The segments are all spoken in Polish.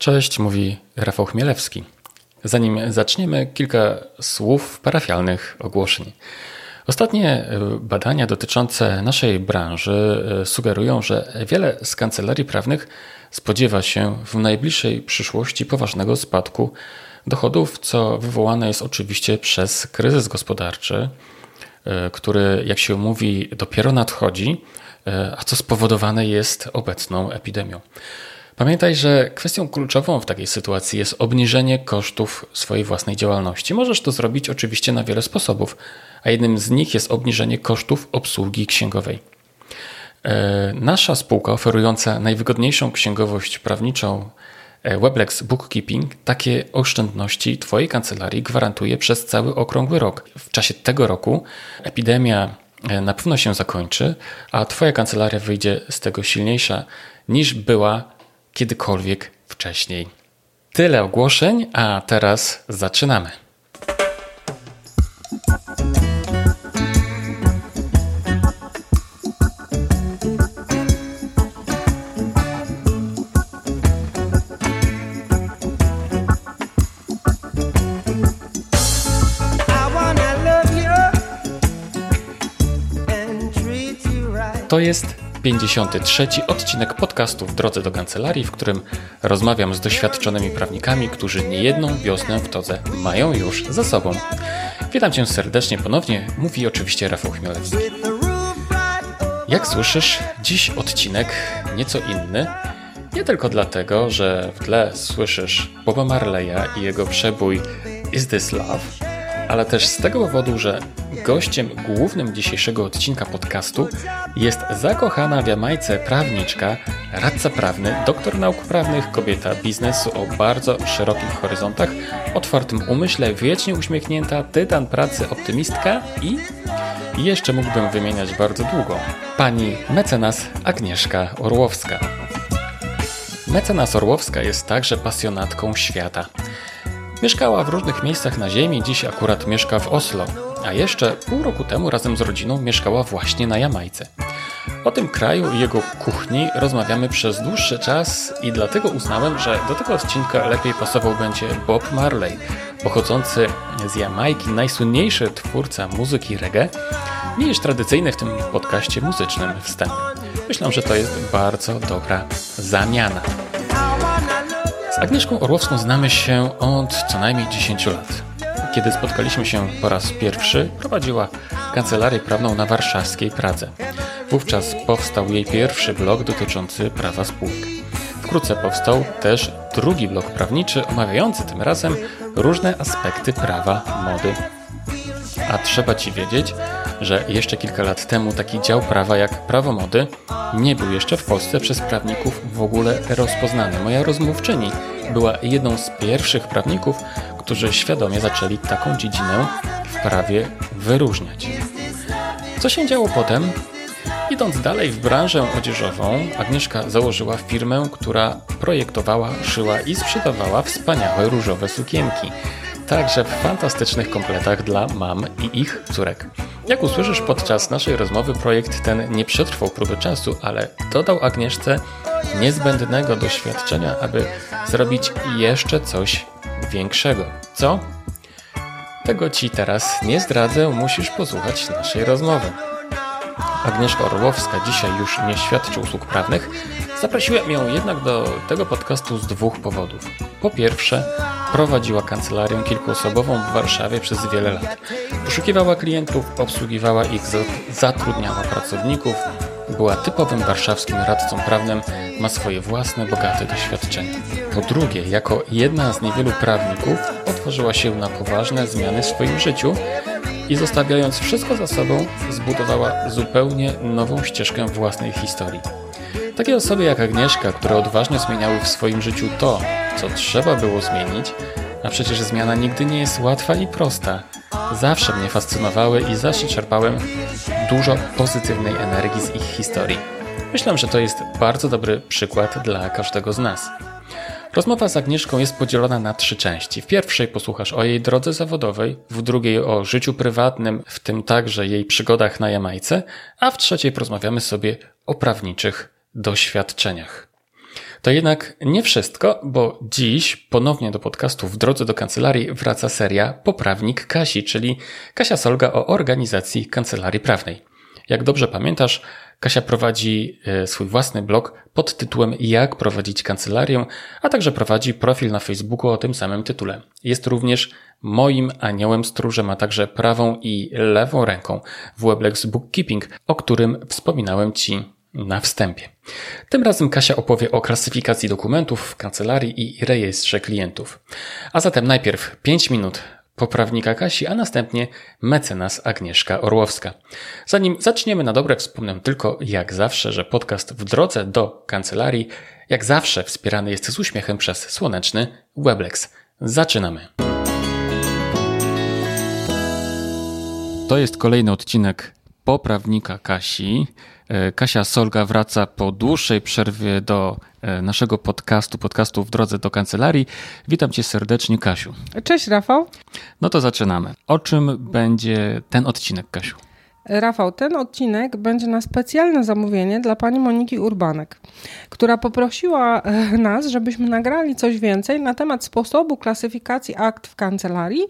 Cześć, mówi Rafał Chmielewski. Zanim zaczniemy, kilka słów parafialnych ogłoszeń. Ostatnie e, badania dotyczące naszej branży e, sugerują, że wiele z kancelarii prawnych spodziewa się w najbliższej przyszłości poważnego spadku dochodów, co wywołane jest oczywiście przez kryzys gospodarczy, e, który, jak się mówi, dopiero nadchodzi, a co spowodowane jest obecną epidemią. Pamiętaj, że kwestią kluczową w takiej sytuacji jest obniżenie kosztów swojej własnej działalności. Możesz to zrobić oczywiście na wiele sposobów, a jednym z nich jest obniżenie kosztów obsługi księgowej. E, nasza spółka oferująca najwygodniejszą księgowość prawniczą e, Weblex Bookkeeping takie oszczędności Twojej kancelarii gwarantuje przez cały okrągły rok. W czasie tego roku epidemia e, na pewno się zakończy, a Twoja kancelaria wyjdzie z tego silniejsza niż była kiedykolwiek wcześniej. Tyle ogłoszeń, a teraz zaczynamy. To jest 53 odcinek podcastu w drodze do kancelarii, w którym rozmawiam z doświadczonymi prawnikami, którzy niejedną wiosnę w todze mają już za sobą. Witam Cię serdecznie ponownie, mówi oczywiście Rafał Chmielewski. Jak słyszysz, dziś odcinek nieco inny. Nie tylko dlatego, że w tle słyszysz Boba Marleya i jego przebój Is This Love, ale też z tego powodu, że gościem głównym dzisiejszego odcinka podcastu jest zakochana w Jamajce prawniczka, radca prawny, doktor nauk prawnych, kobieta biznesu o bardzo szerokich horyzontach, otwartym umyśle, wiecznie uśmiechnięta, tytan pracy, optymistka i jeszcze mógłbym wymieniać bardzo długo. Pani mecenas Agnieszka Orłowska. Mecenas Orłowska jest także pasjonatką świata. Mieszkała w różnych miejscach na ziemi, dziś akurat mieszka w Oslo, a jeszcze pół roku temu razem z rodziną mieszkała właśnie na Jamajce. O tym kraju i jego kuchni rozmawiamy przez dłuższy czas i dlatego uznałem, że do tego odcinka lepiej pasował będzie Bob Marley, pochodzący z Jamajki, najsłynniejszy twórca muzyki reggae, niż tradycyjny w tym podcaście muzycznym wstęp. Myślę, że to jest bardzo dobra zamiana. Agnieszką Orłowską znamy się od co najmniej 10 lat. Kiedy spotkaliśmy się po raz pierwszy, prowadziła kancelarię prawną na warszawskiej Pradze. Wówczas powstał jej pierwszy blog dotyczący prawa spółek. Wkrótce powstał też drugi blog prawniczy omawiający tym razem różne aspekty prawa mody. A trzeba Ci wiedzieć, że jeszcze kilka lat temu taki dział prawa jak prawo mody nie był jeszcze w Polsce przez prawników w ogóle rozpoznany. Moja rozmówczyni była jedną z pierwszych prawników, którzy świadomie zaczęli taką dziedzinę w prawie wyróżniać. Co się działo potem? Idąc dalej w branżę odzieżową, Agnieszka założyła firmę, która projektowała, szyła i sprzedawała wspaniałe różowe sukienki. Także w fantastycznych kompletach dla mam i ich córek. Jak usłyszysz podczas naszej rozmowy, projekt ten nie przetrwał próby czasu, ale dodał Agnieszce niezbędnego doświadczenia, aby zrobić jeszcze coś większego. Co? Tego ci teraz nie zdradzę, musisz posłuchać naszej rozmowy. Agnieszka Orłowska dzisiaj już nie świadczy usług prawnych. Zaprosiłem ją jednak do tego podcastu z dwóch powodów. Po pierwsze, prowadziła kancelarię kilkuosobową w Warszawie przez wiele lat. Poszukiwała klientów, obsługiwała ich, zatrudniała pracowników, była typowym warszawskim radcą prawnym, ma swoje własne, bogate doświadczenia. Po drugie, jako jedna z niewielu prawników, otworzyła się na poważne zmiany w swoim życiu i zostawiając wszystko za sobą, zbudowała zupełnie nową ścieżkę własnej historii. Takie osoby jak Agnieszka, które odważnie zmieniały w swoim życiu to, co trzeba było zmienić, a przecież zmiana nigdy nie jest łatwa i prosta, zawsze mnie fascynowały i zawsze czerpałem dużo pozytywnej energii z ich historii. Myślę, że to jest bardzo dobry przykład dla każdego z nas. Rozmowa z Agnieszką jest podzielona na trzy części. W pierwszej posłuchasz o jej drodze zawodowej, w drugiej o życiu prywatnym, w tym także jej przygodach na Jamajce, a w trzeciej porozmawiamy sobie o prawniczych doświadczeniach. To jednak nie wszystko, bo dziś ponownie do podcastu w drodze do kancelarii wraca seria Poprawnik Kasi, czyli Kasia Solga o organizacji kancelarii prawnej. Jak dobrze pamiętasz, Kasia prowadzi e, swój własny blog pod tytułem Jak prowadzić kancelarię, a także prowadzi profil na Facebooku o tym samym tytule. Jest również moim aniołem stróżem, a także prawą i lewą ręką w Weblex Bookkeeping, o którym wspominałem Ci na wstępie. Tym razem Kasia opowie o klasyfikacji dokumentów w kancelarii i rejestrze klientów. A zatem najpierw 5 minut poprawnika Kasi, a następnie mecenas Agnieszka Orłowska. Zanim zaczniemy na dobre, wspomnę tylko jak zawsze, że podcast w drodze do kancelarii jak zawsze wspierany jest z uśmiechem przez słoneczny Weblex. Zaczynamy. To jest kolejny odcinek poprawnika Kasi. E, Kasia Solga wraca po dłuższej przerwie do e, naszego podcastu, podcastu w drodze do kancelarii. Witam cię serdecznie, Kasiu. Cześć, Rafał. No to zaczynamy. O czym będzie ten odcinek, Kasiu? Rafał, ten odcinek będzie na specjalne zamówienie dla pani Moniki Urbanek, która poprosiła e, nas, żebyśmy nagrali coś więcej na temat sposobu klasyfikacji akt w kancelarii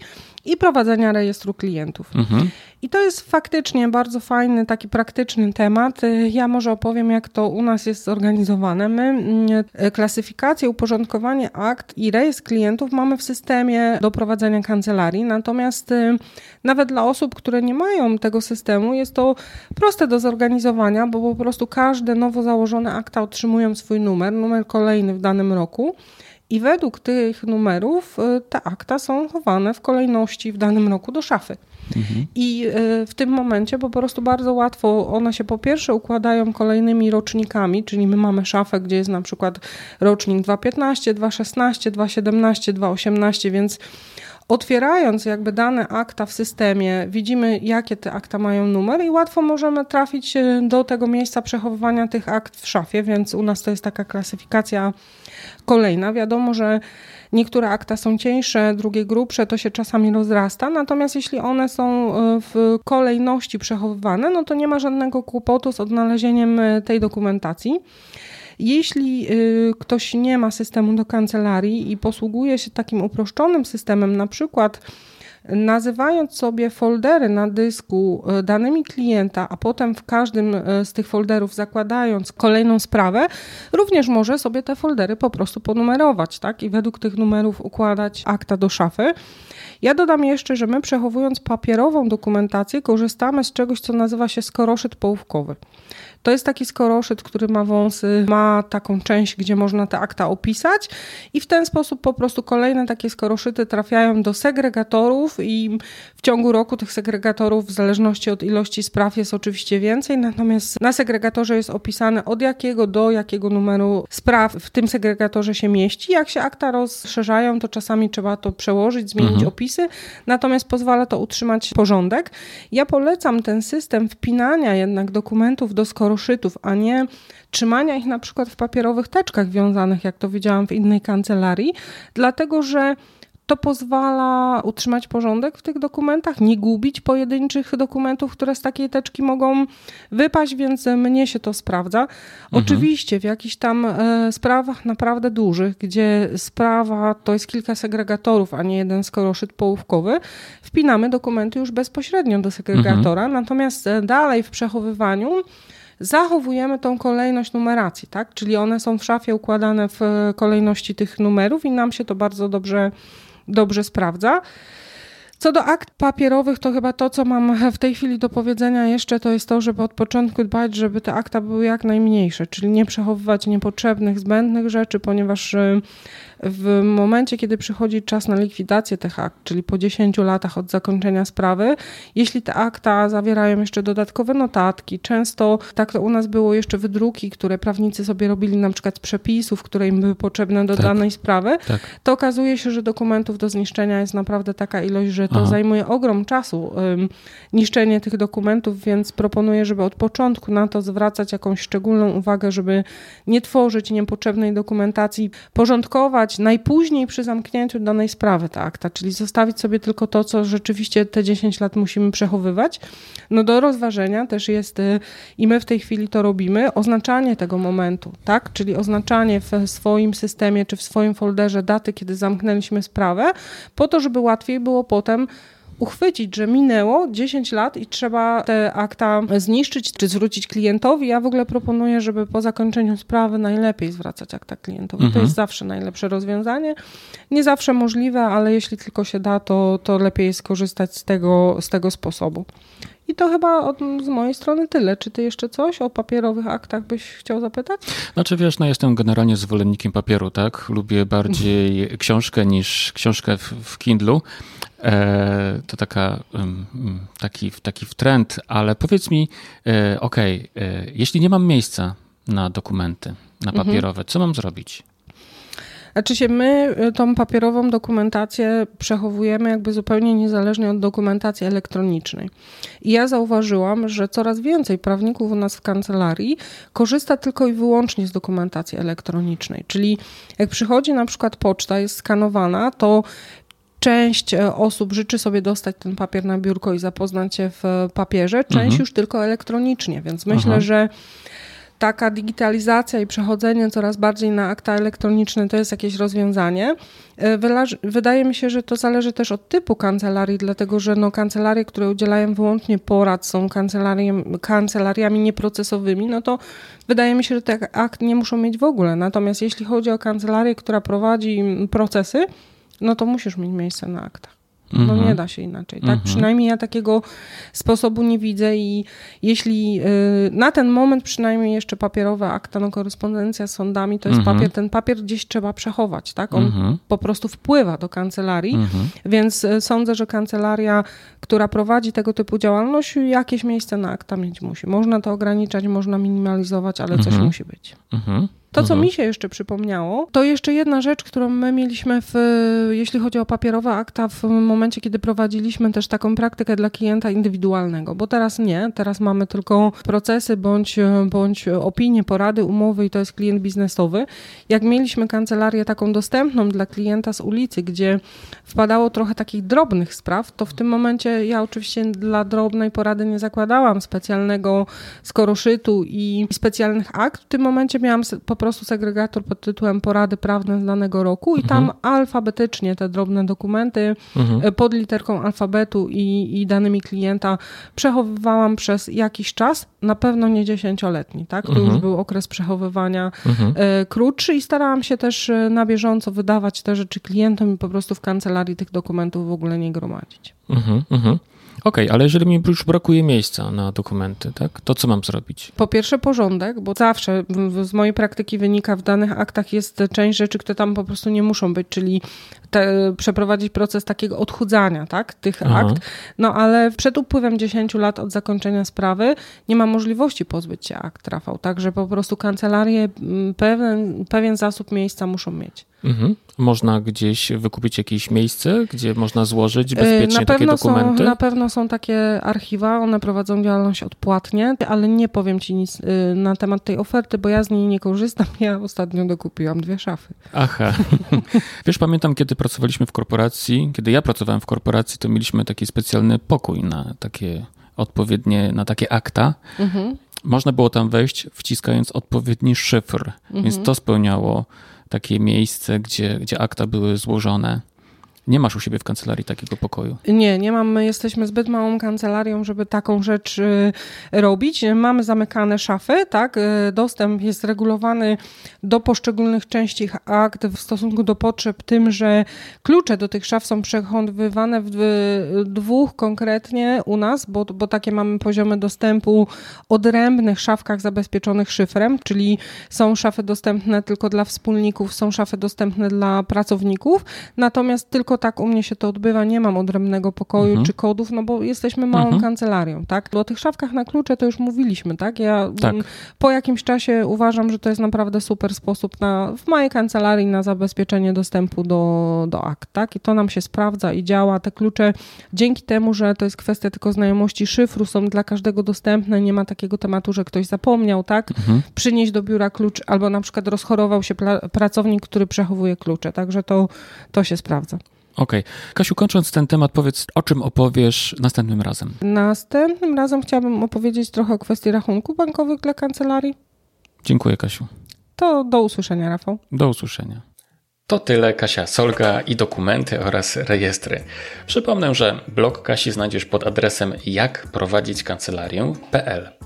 i prowadzenia rejestru klientów. Mhm. I to jest faktycznie bardzo fajny, taki praktyczny temat. Ja może opowiem, jak to u nas jest zorganizowane. My mm, klasyfikację, uporządkowanie akt i rejestr klientów mamy w systemie do prowadzenia kancelarii, natomiast y, nawet dla osób, które nie mają tego systemu, jest to proste do zorganizowania, bo po prostu każde nowo założone akta otrzymują swój numer, numer kolejny w danym roku. I według tych numerów y, te akta są chowane w kolejności w danym roku do szafy. Mhm. I y, w tym momencie po prostu bardzo łatwo one się po pierwsze układają kolejnymi rocznikami, czyli my mamy szafę, gdzie jest na przykład rocznik 2.15, 2.16, 2.17, 2.18, więc otwierając jakby dane akta w systemie, widzimy jakie te akta mają numer i łatwo możemy trafić y, do tego miejsca przechowywania tych akt w szafie, więc u nas to jest taka klasyfikacja kolejna. Wiadomo, że niektóre akta są cieńsze, drugie grubsze, to się czasami rozrasta, natomiast jeśli one są e, w kolejności przechowywane, no to nie ma żadnego kłopotu z odnalezieniem e, tej dokumentacji. Jeśli e, ktoś nie ma systemu do kancelarii i posługuje się takim uproszczonym systemem, na przykład nazywając sobie foldery na dysku e, danymi klienta, a potem w każdym e, z tych folderów zakładając kolejną sprawę, również może sobie te foldery po prostu ponumerować, tak? I według tych numerów układać akta do szafy. Ja dodam jeszcze, że my przechowując papierową dokumentację korzystamy z czegoś, co nazywa się skoroszyt połówkowy. To jest taki skoroszyt, który ma wąsy, ma taką część, gdzie można te akta opisać i w ten sposób po prostu kolejne takie skoroszyty trafiają do segregatorów i w ciągu roku tych segregatorów w zależności od ilości spraw jest oczywiście więcej, natomiast na segregatorze jest opisane od jakiego do jakiego numeru spraw w tym segregatorze się mieści. Jak się akta rozszerzają, to czasami trzeba to przełożyć, zmienić mhm. opisy, natomiast pozwala to utrzymać porządek. Ja polecam ten system wpinania jednak dokumentów do skoroszytów koroszytów, a nie trzymania ich na przykład w papierowych teczkach wiązanych, jak to widziałam w innej kancelarii, dlatego że to pozwala utrzymać porządek w tych dokumentach, nie gubić pojedynczych dokumentów, które z takiej teczki mogą wypaść, więc mnie się to sprawdza. Mhm. Oczywiście w jakichś tam e, sprawach naprawdę dużych, gdzie sprawa to jest kilka segregatorów, a nie jeden skoroszyt połówkowy, wpinamy dokumenty już bezpośrednio do segregatora, mhm. natomiast e, dalej w przechowywaniu zachowujemy tą kolejność numeracji, tak? Czyli one są w szafie układane w kolejności tych numerów i nam się to bardzo dobrze, dobrze sprawdza. Co do akt papierowych, to chyba to, co mam w tej chwili do powiedzenia jeszcze, to jest to, żeby od początku dbać, żeby te akta były jak najmniejsze, czyli nie przechowywać niepotrzebnych, zbędnych rzeczy, ponieważ y, w momencie, kiedy przychodzi czas na likwidację tych akt, czyli po 10 latach od zakończenia sprawy, jeśli te akta zawierają jeszcze dodatkowe notatki, często tak to u nas było jeszcze wydruki, które prawnicy sobie robili na przykład z przepisów, które im były potrzebne do tak. danej sprawy, tak. to okazuje się, że dokumentów do zniszczenia jest naprawdę taka ilość, że to Aha. zajmuje ogrom czasu um, niszczenie tych dokumentów, więc proponuję, żeby od początku na to zwracać jakąś szczególną uwagę, żeby nie tworzyć niepotrzebnej dokumentacji, porządkować najpóźniej przy zamknięciu danej sprawy te akta, czyli zostawić sobie tylko to, co rzeczywiście te 10 lat musimy przechowywać. No do rozważenia też jest, y, i my w tej chwili to robimy, oznaczanie tego momentu, tak? Czyli oznaczanie w swoim systemie czy w swoim folderze daty, kiedy zamknęliśmy sprawę, po to, żeby łatwiej było potem uchwycić, że minęło 10 lat i trzeba te akta zniszczyć czy zwrócić klientowi. Ja w ogóle proponuję, żeby po zakończeniu sprawy najlepiej zwracać akta klientowi. Mhm. To jest zawsze najlepsze rozwiązanie. Nie zawsze możliwe, ale jeśli tylko się da, to, to lepiej skorzystać z tego, z tego sposobu. I to chyba od, z mojej strony tyle. Czy ty jeszcze coś o papierowych aktach byś chciał zapytać? Znaczy wiesz, no jestem generalnie zwolennikiem papieru, tak? Lubię bardziej książkę niż książkę w, w Kindlu. E, to taka, taki, taki trend, ale powiedz mi, e, ok, e, jeśli nie mam miejsca na dokumenty, na mhm. papierowe, mhm. co mam zrobić? Znaczy się, my tą papierową dokumentację przechowujemy jakby zupełnie niezależnie od dokumentacji elektronicznej. I ja zauważyłam, że coraz więcej prawników u nas w kancelarii korzysta tylko i wyłącznie z dokumentacji elektronicznej. Czyli jak przychodzi na przykład poczta, jest skanowana, to Część e, osób życzy sobie dostać ten papier na biurko i zapoznać się w papierze, część mhm. już tylko elektronicznie, więc myślę, Aha. że taka digitalizacja i przechodzenie coraz bardziej na akta elektroniczne to jest jakieś rozwiązanie. E, wydaje mi się, że to zależy też od typu kancelarii, dlatego że no, kancelarie, które udzielają wyłącznie porad, są kancelariami nieprocesowymi, no to wydaje mi się, że te akt nie muszą mieć w ogóle. Natomiast jeśli chodzi o kancelarię, która prowadzi procesy, no to musisz mieć miejsce na aktach. No nie mhm. da się inaczej, tak? Mhm. Przynajmniej ja takiego sposobu nie widzę i jeśli y, na ten moment przynajmniej jeszcze papierowe akta, no korespondencja z sądami to jest mhm. papier, ten papier gdzieś trzeba przechować, tak? On po prostu wpływa do kancelarii, więc y, sądzę, że kancelaria, która prowadzi tego typu działalność, jakieś miejsce na akta mieć musi. Można to ograniczać, można minimalizować, ale coś musi być. To, co mhm. mi się jeszcze przypomniało, to jeszcze jedna rzecz, którą my mieliśmy, w, jeśli chodzi o papierowe akta, w momencie, kiedy prowadziliśmy też taką praktykę dla klienta indywidualnego, bo teraz nie, teraz mamy tylko procesy bądź, bądź opinie, porady, umowy i to jest klient biznesowy. Jak mieliśmy kancelarię taką dostępną dla klienta z ulicy, gdzie wpadało trochę takich drobnych spraw, to w tym momencie ja oczywiście dla drobnej porady nie zakładałam specjalnego skoroszytu i specjalnych akt. W tym momencie miałam po prostu segregator pod tytułem Porady prawne z danego roku i tam mhm. alfabetycznie te drobne dokumenty mhm. E, pod literką alfabetu i, i danymi klienta przechowywałam przez jakiś czas, na pewno nie dziesięcioletni, tak? To mhm. już był okres przechowywania mhm. E, krótszy i starałam się też e, na bieżąco wydawać te rzeczy klientom i po prostu w kancelarii tych dokumentów w ogóle nie gromadzić. Mhm, mhm. Okej, okay, ale jeżeli mi już brakuje miejsca na dokumenty, tak, to co mam zrobić? Po pierwsze porządek, bo zawsze z mojej praktyki wynika w danych aktach jest część rzeczy, które tam po prostu nie muszą być, czyli te, przeprowadzić proces takiego odchudzania tak, tych Aha. akt. No ale przed upływem 10 lat od zakończenia sprawy nie ma możliwości pozbyć się akt, Rafał. Także po prostu kancelarie pewien, pewien zasób miejsca muszą mieć. Mhm. Można gdzieś wykupić jakieś miejsce, gdzie można złożyć bezpiecznie takie dokumenty? Są, na pewno są takie archiwa, one prowadzą działalność odpłatnie, ale nie powiem Ci nic y, na temat tej oferty, bo ja z niej nie korzystam. Ja ostatnio dokupiłam dwie szafy. Aha. Wiesz, pamiętam, kiedy pracowaliśmy w korporacji, kiedy ja pracowałem w korporacji, to mieliśmy taki specjalny pokój na takie odpowiednie, na takie akta. Mhm. Można było tam wejść wciskając odpowiedni szyfr, mhm. więc to spełniało takie miejsce, gdzie, gdzie akta były złożone. Nie masz u siebie w kancelarii takiego pokoju? Nie, nie mam. My jesteśmy zbyt małą kancelarią, żeby taką rzecz y, robić. Mamy zamykane szafy, tak? Y, dostęp jest regulowany do poszczególnych części akt w stosunku do potrzeb, tym, że klucze do tych szaf są przechowywane w dwóch konkretnie u nas, bo, bo takie mamy poziomy dostępu odrębnych szafkach zabezpieczonych szyfrem, czyli są szafy dostępne tylko dla wspólników, są szafy dostępne dla pracowników, natomiast tylko tylko tak u mnie się to odbywa, nie mam odrębnego pokoju mhm. czy kodów, no bo jesteśmy małą mhm. kancelarią, tak? O tych szafkach na klucze to już mówiliśmy, tak? Ja tak. po jakimś czasie uważam, że to jest naprawdę super sposób na, w mojej kancelarii na zabezpieczenie dostępu do, do akt, tak? I to nam się sprawdza i działa. Te klucze dzięki temu, że to jest kwestia tylko znajomości szyfru, są dla każdego dostępne, nie ma takiego tematu, że ktoś zapomniał, tak? Mhm. Przynieść do biura klucz albo na przykład rozchorował się pracownik, który przechowuje klucze, także to, to się sprawdza. Okej. Okay. Kasiu, kończąc ten temat, powiedz, o czym opowiesz następnym razem? Następnym razem chciałabym opowiedzieć trochę o kwestii rachunków bankowych dla kancelarii. Dziękuję, Kasiu. To do usłyszenia, Rafał. Do usłyszenia. To tyle Kasia Solga i dokumenty oraz rejestry. Przypomnę, że blog Kasi znajdziesz pod adresem jakprowadzićkancelarię.pl.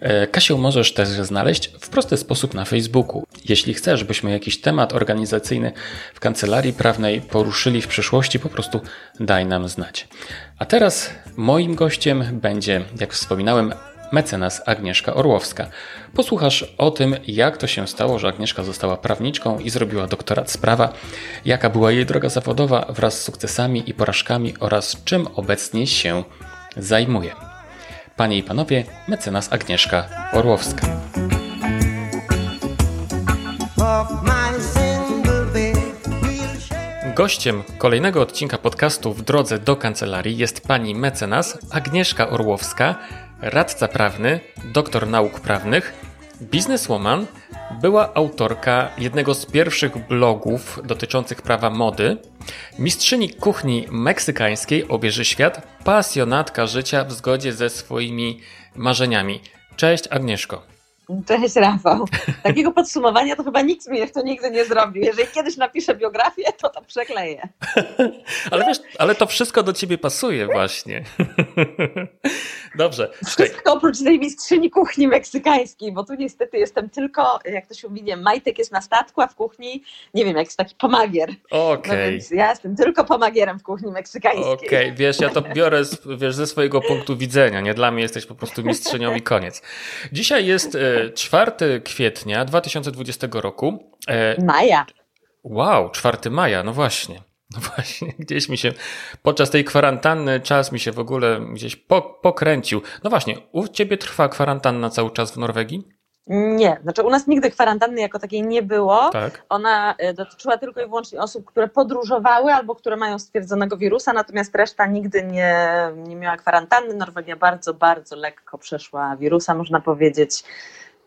E, Kasię możesz też znaleźć w prosty sposób na Facebooku. Jeśli chcesz, byśmy jakiś temat organizacyjny w kancelarii prawnej poruszyli w przyszłości, po prostu daj nam znać. A teraz moim gościem będzie, jak wspominałem, mecenas Agnieszka Orłowska. Posłuchasz o tym, jak to się stało, że Agnieszka została prawniczką i zrobiła doktorat z prawa, jaka była jej droga zawodowa wraz z sukcesami i porażkami oraz czym obecnie się zajmuje. Panie i panowie, mecenas Agnieszka Orłowska. Gościem kolejnego odcinka podcastu w drodze do kancelarii jest pani mecenas Agnieszka Orłowska, radca prawny, doktor nauk prawnych, bizneswoman, była autorka jednego z pierwszych blogów dotyczących prawa mody, mistrzyni kuchni meksykańskiej obieży świat, pasjonatka życia w zgodzie ze swoimi marzeniami. Cześć Agnieszko. Cześć Rafał. Takiego podsumowania to chyba nikt mi jeszcze nigdy nie zrobił. Jeżeli kiedyś napiszę biografię, to to przekleję. ale wiesz, ale to wszystko do ciebie pasuje właśnie. Dobrze. Wszystko oprócz tej mistrzyni kuchni meksykańskiej, bo tu niestety jestem tylko, jak to się mówi, nie, majtek jest na statku, a w kuchni, nie wiem, jak jest taki pomagier. Okej. Okay. No ja jestem tylko pomagierem w kuchni meksykańskiej. Okej, okay. wiesz, ja to biorę z, wiesz, ze swojego punktu widzenia, nie? Dla mnie jesteś po prostu mistrzynią i koniec. Dzisiaj jest 4 e, kwietnia 2020 roku. E, maja. Wow, 4 maja, no właśnie. No właśnie, gdzieś mi się podczas tej kwarantanny czas mi się w ogóle gdzieś po, pokręcił. No właśnie, u ciebie trwa kwarantanna cały czas w Norwegii? Nie, znaczy u nas nigdy kwarantanny jako takiej nie było. Tak. Ona e, dotyczyła tylko i wyłącznie osób, które podróżowały albo które mają stwierdzonego wirusa, natomiast reszta nigdy nie, nie miała kwarantanny. Norwegia bardzo, bardzo lekko przeszła wirusa, można powiedzieć.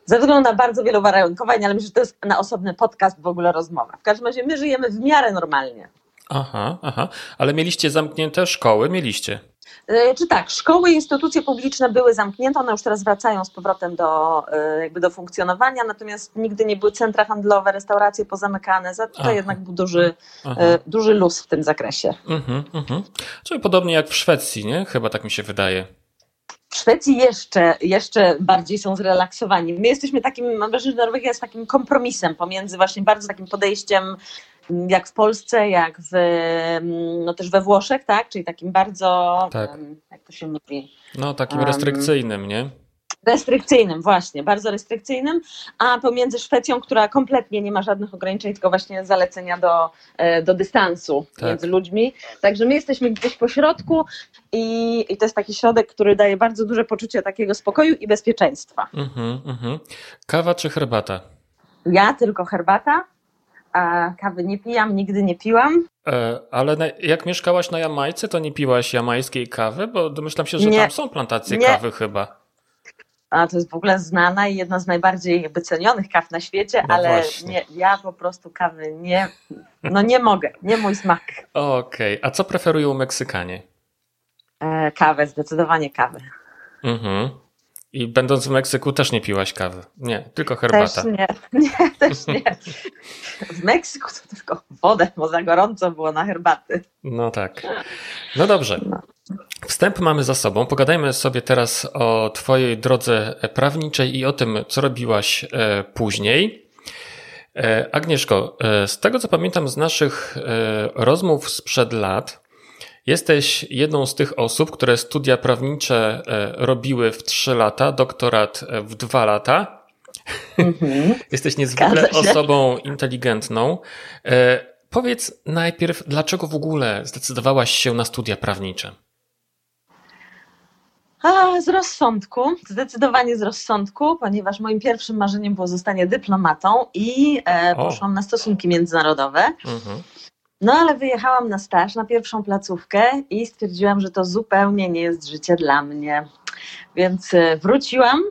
Ze względu na bardzo wiele uwarunkowań, ale myślę, że to jest na osobny podcast w ogóle rozmowa. W każdym razie my żyjemy w miarę normalnie. Aha, aha. Ale mieliście zamknięte szkoły? Mieliście? E, czy tak, szkoły i instytucje publiczne były zamknięte, one już teraz wracają z powrotem do, e, jakby do funkcjonowania, natomiast nigdy nie były centra handlowe, restauracje pozamykane, za to jednak był duży, e, duży luz w tym zakresie. Mhm, mhm. Czyli podobnie jak w Szwecji, nie? Chyba tak mi się wydaje. W Szwecji jeszcze, jeszcze bardziej są zrelaksowani. My jesteśmy takim, mam wrażenie, że Norwegia jest takim kompromisem pomiędzy właśnie bardzo takim podejściem jak w Polsce, jak w, no też we Włoszech, tak? Czyli takim bardzo, tak. jak to się mówi? No takim restrykcyjnym, nie? Restrykcyjnym, właśnie, bardzo restrykcyjnym, a pomiędzy Szwecją, która kompletnie nie ma żadnych ograniczeń, tylko właśnie zalecenia do, e, do dystansu tak. między ludźmi. Także my jesteśmy gdzieś po środku i, i to jest taki środek, który daje bardzo duże poczucie takiego spokoju i bezpieczeństwa. Mhm, mhm. Kawa czy herbata? Ja tylko herbata a kawy nie pijam, nigdy nie piłam. E, ale jak mieszkałaś na Jamajce, to nie piłaś jamańskiej kawy? Bo domyślam się, że nie, tam są plantacje nie. kawy chyba. A to jest w ogóle znana i jedna z najbardziej jakby cenionych kaw na świecie, no ale nie, ja po prostu kawy nie, no nie mogę, nie mój smak. Okej, okay. a co preferują Meksykanie? E, kawę, zdecydowanie kawę. Mhm. I będąc w Meksyku też nie piłaś kawy. Nie, tylko herbata. Też nie, nie, też nie. W Meksyku to tylko wodę, bo za gorąco było na herbaty. No tak. No dobrze. Wstęp mamy za sobą. Pogadajmy sobie teraz o Twojej drodze prawniczej i o tym, co robiłaś e, później. E, Agnieszko, e, z tego co pamiętam z naszych rozmów sprzed lat, Jesteś jedną z tych osób, które studia prawnicze robiły w 3 lata, doktorat w 2 lata. Mm-hmm. Jesteś niezwykle osobą inteligentną. Powiedz najpierw, dlaczego w ogóle zdecydowałaś się na studia prawnicze? A, z rozsądku, zdecydowanie z rozsądku, ponieważ moim pierwszym marzeniem było zostanie dyplomatą i e, poszłam na stosunki międzynarodowe. Mhm. No ale wyjechałam na staż, na pierwszą placówkę i stwierdziłam, że to zupełnie nie jest życie dla mnie. Więc e, wróciłam,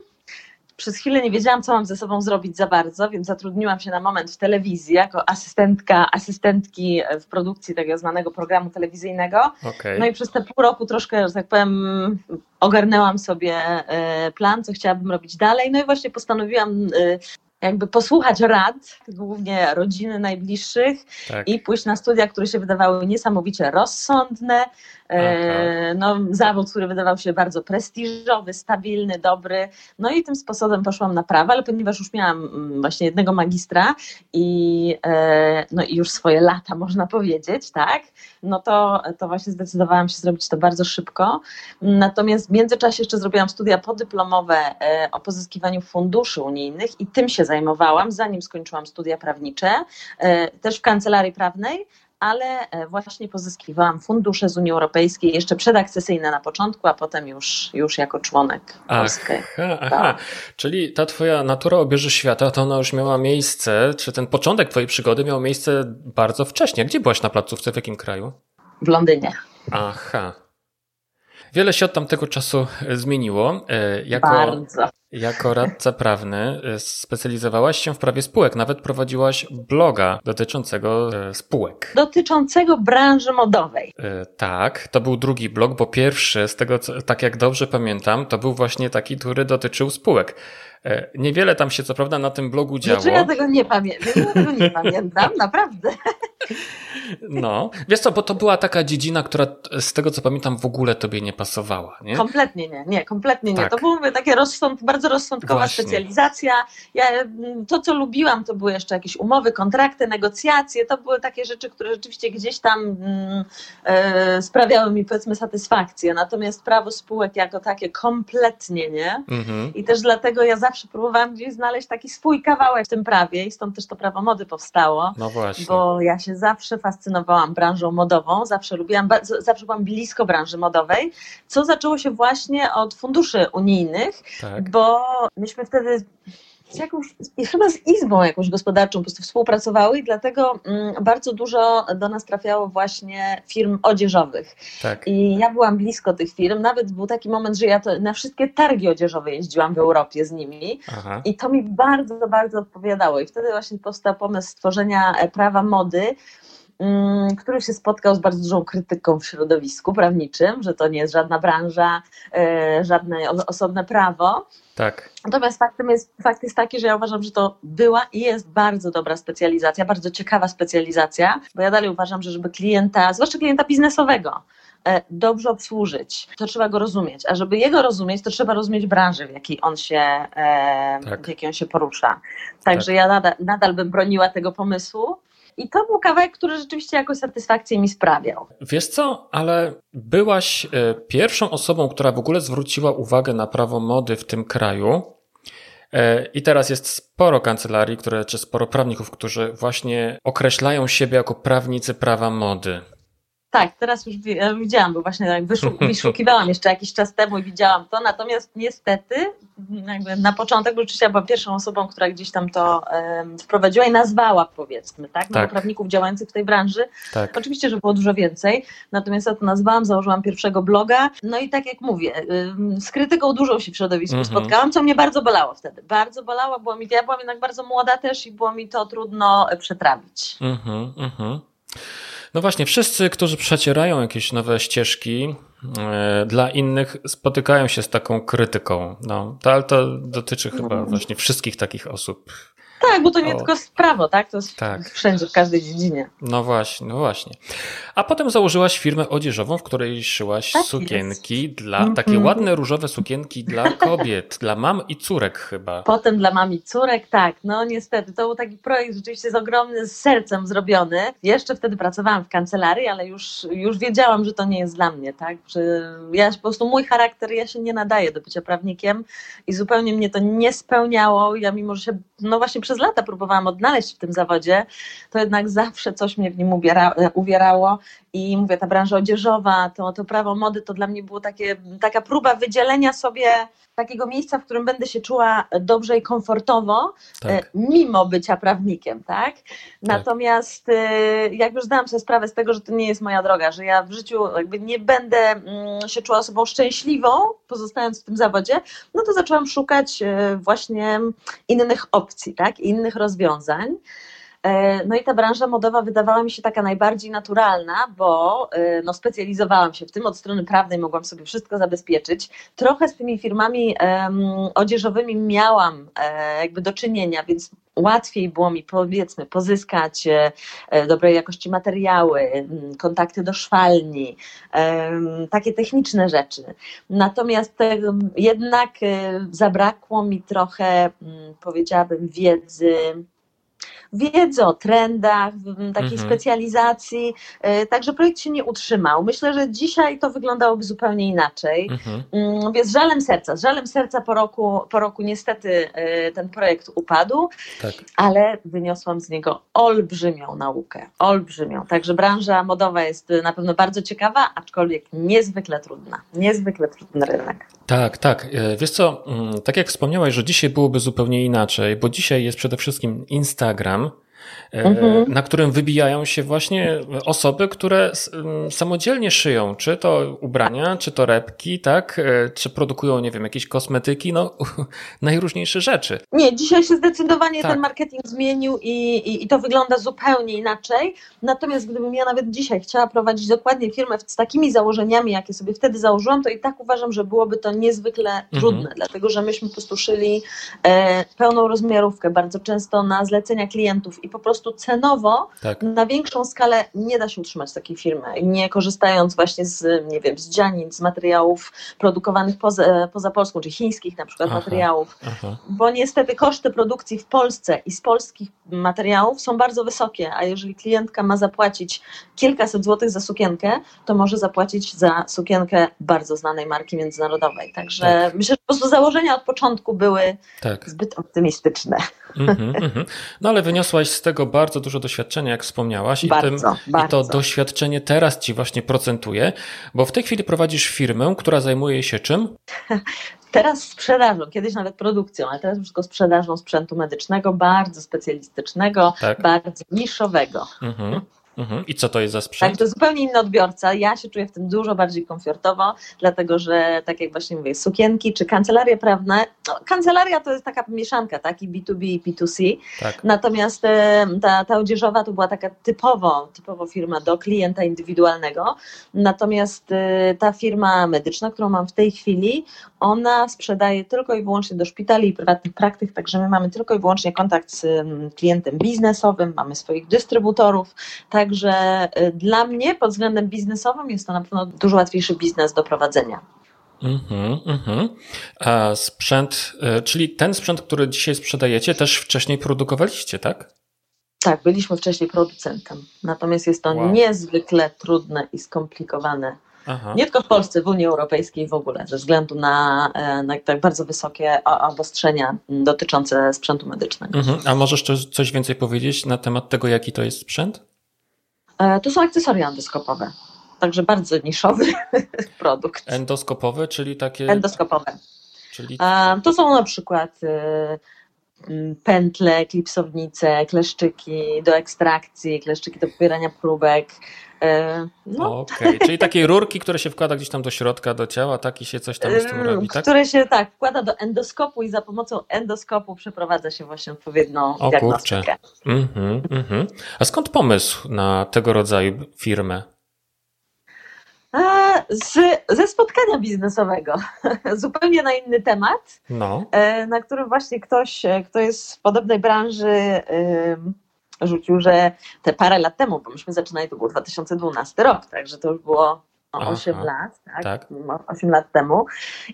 przez chwilę nie wiedziałam, co mam ze sobą zrobić za bardzo, więc zatrudniłam się na moment w telewizji jako asystentka, asystentki w produkcji tego zwanego programu telewizyjnego. Okay. No i przez te pół roku troszkę, że tak powiem, ogarnęłam sobie e, plan, co chciałabym robić dalej. No i właśnie postanowiłam e, jakby posłuchać rad, głównie rodziny najbliższych tak. i pójść na studia, które się wydawały niesamowicie rozsądne, E, no, zawód, który wydawał się bardzo prestiżowy, stabilny, dobry. No i tym sposobem poszłam na prawo, ale ponieważ już miałam mm, właśnie jednego magistra i, e, no i już swoje lata, można powiedzieć, tak, no to, to właśnie zdecydowałam się zrobić to bardzo szybko. Natomiast w międzyczasie jeszcze zrobiłam studia podyplomowe e, o pozyskiwaniu funduszy unijnych i tym się zajmowałam, zanim skończyłam studia prawnicze, też w kancelarii prawnej, ale e, właśnie pozyskiwałam fundusze z Unii Europejskiej, jeszcze przedakcesyjne na początku, a potem już, już jako członek Polski. Aha, aha. Czyli ta twoja natura obieży świata, to ona już miała miejsce, czy ten początek twojej przygody miał miejsce bardzo wcześnie. Gdzie byłaś na placówce, w jakim kraju? W Londynie. Aha. Wiele się od tamtego czasu e, zmieniło. E, jako, Bardzo. Jako radca prawny e, specjalizowałaś się w prawie spółek, nawet prowadziłaś bloga dotyczącego spółek. Dotyczącego branży modowej. Tak, to był drugi blog, bo pierwszy, z tego co, tak jak dobrze pamiętam, to był właśnie taki, który dotyczył spółek. Niewiele tam się co prawda na tym blogu działo. Ja tego nie tego nie pamiętam, naprawdę. No, wiesz co, bo to była taka dziedzina, która z tego co pamiętam w ogóle tobie nie pasowała, nie? Kompletnie nie, nie, kompletnie nie. Tak. To była taka rozsąd, bardzo rozsądkowa Właśnie. specjalizacja. Ja, to, co lubiłam, to były jeszcze jakieś umowy, kontrakty, negocjacje, to były takie rzeczy, które rzeczywiście gdzieś tam mm, e, sprawiały mi powiedzmy satysfakcję. Natomiast prawo spółek jako takie kompletnie nie. Mhm. I też dlatego ja zawsze próbowałam gdzieś znaleźć taki swój kawałek w tym prawie i stąd też to prawo mody powstało. No właśnie. Bo ja się zawsze fascynowałam branżą modową, zawsze lubiłam, zawsze byłam blisko branży modowej, co zaczęło się właśnie od funduszy unijnych, tak. bo myśmy wtedy z jakąś, chyba z izbą jakąś gospodarczą po prostu współpracowały i dlatego mm, bardzo dużo do nas trafiało właśnie firm odzieżowych. Tak. I ja byłam blisko tych firm, nawet był taki moment, że ja na wszystkie targi odzieżowe jeździłam w Europie z nimi Aha. i to mi bardzo, bardzo odpowiadało i wtedy właśnie powstał pomysł stworzenia e, prawa mody, który się spotkał z bardzo dużą krytyką w środowisku prawniczym, że to nie jest żadna branża, e, żadne osobne prawo. Tak. Natomiast faktem jest, fakt jest taki, że ja uważam, że to była i jest bardzo dobra specjalizacja, bardzo ciekawa specjalizacja, bo ja dalej uważam, że żeby klienta, zwłaszcza klienta biznesowego, e, dobrze obsłużyć, to trzeba go rozumieć. A żeby jego rozumieć, to trzeba rozumieć branżę, w jakiej on się, e, tak. w jakiej on się porusza. Także tak. ja nadal, nadal bym broniła tego pomysłu. I to był kawałek, który rzeczywiście jakoś satysfakcję mi sprawiał. Wiesz co, ale byłaś e, pierwszą osobą, która w ogóle zwróciła uwagę na prawo mody w tym kraju. E, I teraz jest sporo kancelarii, które, czy sporo prawników, którzy właśnie określają siebie jako prawnicy prawa mody. Tak, teraz już widziałam, bo właśnie tak wyszukiwałam jeszcze jakiś czas temu i widziałam to, natomiast niestety jakby na początek, ja byłam pierwszą osobą, która gdzieś tam to um, wprowadziła i nazwała powiedzmy, tak, no tak. prawników działających w tej branży. Tak. Oczywiście, że było dużo więcej, natomiast ja to nazwałam, założyłam pierwszego bloga, no i tak jak mówię, um, z krytyką dużą się w środowisku mm -hmm. spotkałam, co mnie bardzo bolało wtedy. Bardzo bolało, było mi, ja byłam jednak bardzo młoda też i było mi to trudno przetrawić. Mhm, mhm. No właśnie, wszyscy, którzy przecierają jakieś nowe ścieżki, e, dla innych spotykają się z taką krytyką. No, to, ale to dotyczy chyba no. właśnie wszystkich takich osób. Tak, bo to nie o... tylko prawo, tak? To jest tak. wszędzie, w każdej dziedzinie. No właśnie, no właśnie. A potem założyłaś firmę odzieżową, w której szyłaś tak sukienki jest. dla, mm -hmm. takie ładne różowe sukienki dla kobiet, dla mam i córek chyba. Potem dla mam i córek, tak. No niestety, to był taki projekt rzeczywiście z ogromnym sercem zrobiony. Jeszcze wtedy pracowałam w kancelarii, ale już, już wiedziałam, że to nie jest dla mnie, tak? Że ja po prostu, mój charakter, ja się nie nadaję do bycia prawnikiem i zupełnie mnie to nie spełniało. Ja mimo, że się, no właśnie przez lata próbowałam odnaleźć w tym zawodzie, to jednak zawsze coś mnie w nim ubiera, uwierało i mówię, ta branża odzieżowa, to, to prawo mody, to dla mnie było takie, taka próba wydzielenia sobie takiego miejsca, w którym będę się czuła dobrze i komfortowo, tak. E, mimo bycia prawnikiem, tak? tak? Natomiast tak. jak już zdałam sobie sprawę z tego, że to nie jest moja droga, że ja w życiu jakby nie będę mm, się czuła osobą szczęśliwą, pozostając w tym zawodzie, no to zaczęłam szukać e, właśnie innych opcji, tak? Innych rozwiązań. E, no i ta branża modowa wydawała mi się taka najbardziej naturalna, bo e, no, specjalizowałam się w tym, od strony prawnej mogłam sobie wszystko zabezpieczyć. Trochę z tymi firmami um, odzieżowymi miałam e, jakby do czynienia, więc łatwiej było mi powiedzmy pozyskać dobrej jakości materiały, kontakty do szwalni, takie techniczne rzeczy. Natomiast jednak zabrakło mi trochę, powiedziałabym, wiedzy wiedzy o trendach, takiej mhm. specjalizacji, e, także projekt się nie utrzymał. Myślę, że dzisiaj to wyglądałoby zupełnie inaczej. Mhm. Mm, więc z żalem serca, z żalem serca po roku, po roku niestety e, ten projekt upadł, tak. ale wyniosłam z niego olbrzymią naukę, olbrzymią. Także branża modowa jest na pewno bardzo ciekawa, aczkolwiek niezwykle trudna, niezwykle trudny rynek. Tak, tak. E, wiesz co, mm, tak jak wspomniałaś, że dzisiaj byłoby zupełnie inaczej, bo dzisiaj jest przede wszystkim Instagram, mhm. na którym wybijają się właśnie osoby, które samodzielnie szyją, czy to ubrania, czy to repki, tak, e, czy produkują, nie wiem, jakieś kosmetyki, no najróżniejsze rzeczy. Nie, dzisiaj się zdecydowanie tak. ten marketing zmienił i, i, i, to wygląda zupełnie inaczej, natomiast gdybym ja nawet dzisiaj chciała prowadzić dokładnie firmę z takimi założeniami, jakie sobie wtedy założyłam, to i tak uważam, że byłoby to niezwykle mhm. trudne, dlatego że myśmy po prostu szyli e, pełną rozmiarówkę, bardzo często na zlecenia klientów i po prostu cenowo tak. na większą skalę nie da się utrzymać takiej firmy, nie korzystając właśnie z, nie wiem, z dzianic, z materiałów produkowanych poza, poza Polską, czy chińskich na przykład aha, materiałów, aha. bo niestety koszty produkcji w Polsce i z polskich materiałów są bardzo wysokie, a jeżeli klientka ma zapłacić kilkaset złotych za sukienkę, to może zapłacić za sukienkę bardzo znanej marki międzynarodowej. Także tak. myślę, że po prostu założenia od początku były tak. zbyt optymistyczne. Mm -hmm, mm -hmm. No ale wyniosłaś z tego bardzo dużo doświadczenia, jak wspomniałaś, bardzo, i, tym, bardzo. i to doświadczenie teraz ci właśnie procentuje, bo w tej chwili prowadzisz firmę, która zajmuje się czym? Teraz sprzedażą, kiedyś nawet produkcją, ale teraz już tylko sprzedażą sprzętu medycznego, bardzo specjalistycznego, tak. bardzo niszowego. Mhm. Mhm. I co to jest za sprzęt? Tak, to zupełnie inny odbiorca. Ja się czuję w tym dużo bardziej komfortowo, dlatego że, tak jak właśnie mówię, sukienki czy kancelarie prawne, no, kancelaria to jest taka mieszanka, tak, i B2B i B2C. Tak. Natomiast ta, ta odzieżowa to była taka typowo, typowo firma do klienta indywidualnego. Natomiast e, ta firma medyczna, którą mam w tej chwili, ona sprzedaje tylko i wyłącznie do szpitali i prywatnych praktyk, także my mamy tylko i wyłącznie kontakt z klientem biznesowym, mamy swoich dystrybutorów, także y, dla mnie pod względem biznesowym jest to na pewno dużo łatwiejszy biznes do prowadzenia. Mhm, mhm. A sprzęt, y, czyli ten sprzęt, który dzisiaj sprzedajecie, też wcześniej produkowaliście, tak? Tak, byliśmy wcześniej producentem. Natomiast jest to wow. niezwykle trudne i skomplikowane Aha. Nie tylko w Polsce, w Unii Europejskiej w ogóle, ze względu na, e, na tak bardzo wysokie obostrzenia dotyczące sprzętu medycznego. Mhm. A możesz coś więcej powiedzieć na temat tego, jaki to jest sprzęt? E, to są akcesoria endoskopowe. Także bardzo niszowy produkt. Endoskopowe, czyli takie. Endoskopowe. Czyli... E, to są na przykład pętle, klipsownice, kleszczyki do ekstrakcji, kleszczyki do pobierania próbek, no. Okej, okay. czyli takie rurki, które się wkłada gdzieś tam do środka, do ciała, tak i się coś tam z tym robi, tak? Które się tak wkłada do endoskopu i za pomocą endoskopu przeprowadza się właśnie odpowiednią o, diagnostykę. Mm -hmm, mm -hmm. A skąd pomysł na tego rodzaju firmę? Z, ze spotkania biznesowego, zupełnie na inny temat, no. E, na którym właśnie ktoś, kto jest w podobnej branży, rzucił, że te parę lat temu, bo myśmy zaczynali, to był 2012 rok, także to już było 8 Aha, lat, tak? tak? 8 lat temu.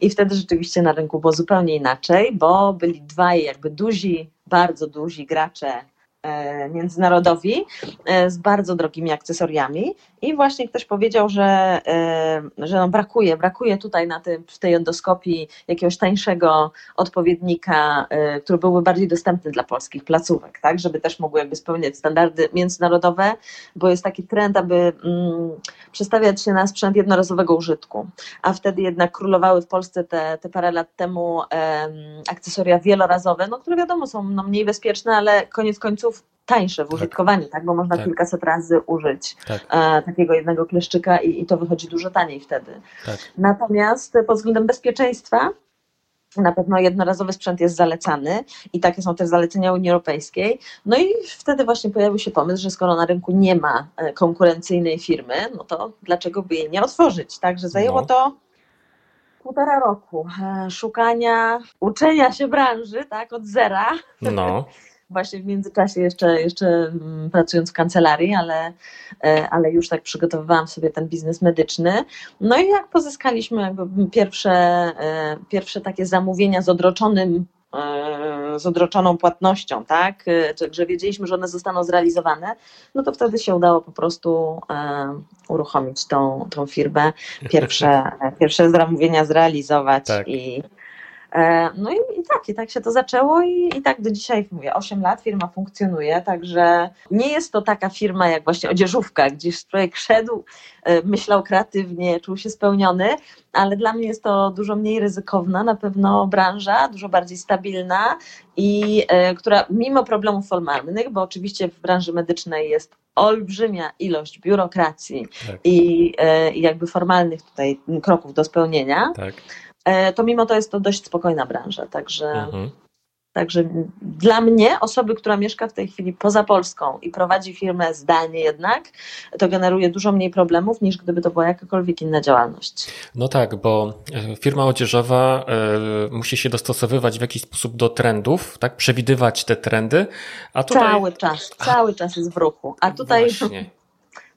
I wtedy rzeczywiście na rynku było zupełnie inaczej, bo byli dwaj jakby duzi, bardzo duzi gracze międzynarodowi e, z bardzo drogimi akcesoriami. I właśnie ktoś powiedział, że, że no brakuje, brakuje tutaj na tym, w tej endoskopii jakiegoś tańszego odpowiednika, który byłby bardziej dostępny dla polskich placówek, tak, żeby też mogły jakby spełniać standardy międzynarodowe, bo jest taki trend, aby mm, przestawiać się na sprzęt jednorazowego użytku, a wtedy jednak królowały w Polsce te, te parę lat temu akcesoria wielorazowe, no, które wiadomo są no, mniej bezpieczne, ale koniec końców tańsze w tak. użytkowaniu, tak? bo można tak. kilkaset razy użyć tak. e, takiego jednego kleszczyka i, i, to wychodzi dużo taniej wtedy. Tak. Natomiast pod względem bezpieczeństwa na pewno jednorazowy sprzęt jest zalecany i takie są też zalecenia Unii Europejskiej. No i wtedy właśnie pojawił się pomysł, że skoro na rynku nie ma e, konkurencyjnej firmy, no to dlaczego by jej nie otworzyć? Także zajęło no. to półtora roku e, szukania, uczenia się branży, tak, od zera. No. Właśnie w międzyczasie jeszcze, jeszcze mm, pracując w kancelarii, ale, e, ale już tak przygotowywałam sobie ten biznes medyczny. No i jak pozyskaliśmy jakby pierwsze, e, pierwsze takie zamówienia z odroczonym z odroczoną płatnością, tak, że wiedzieliśmy, że one zostaną zrealizowane, no to wtedy się udało po prostu uruchomić tą, tą firmę, pierwsze, pierwsze zamówienia zrealizować tak. i E, no i, i, tak, i tak się to zaczęło i, i tak do dzisiaj, mówię, 8 lat firma funkcjonuje, także nie jest to taka firma jak właśnie odzieżówka, gdzie człowiek szedł, e, myślał kreatywnie, czuł się spełniony, ale dla mnie jest to dużo mniej ryzykowna na pewno branża, dużo bardziej stabilna i e, która mimo problemów formalnych, bo oczywiście w branży medycznej jest olbrzymia ilość biurokracji tak. i, jakby formalnych tutaj kroków do spełnienia, tak E, to mimo to jest to dość spokojna branża. Także, mhm. także dla mnie, osoby, która mieszka w tej chwili poza Polską i prowadzi firmę zdalnie jednak, to generuje dużo mniej problemów niż gdyby to była jakakolwiek inna działalność. No tak, bo e, firma odzieżowa y, musi się dostosowywać w jakiś sposób do trendów, tak? Przewidywać te trendy, a tutaj... Cały czas, cały czas jest w ruchu, a tutaj...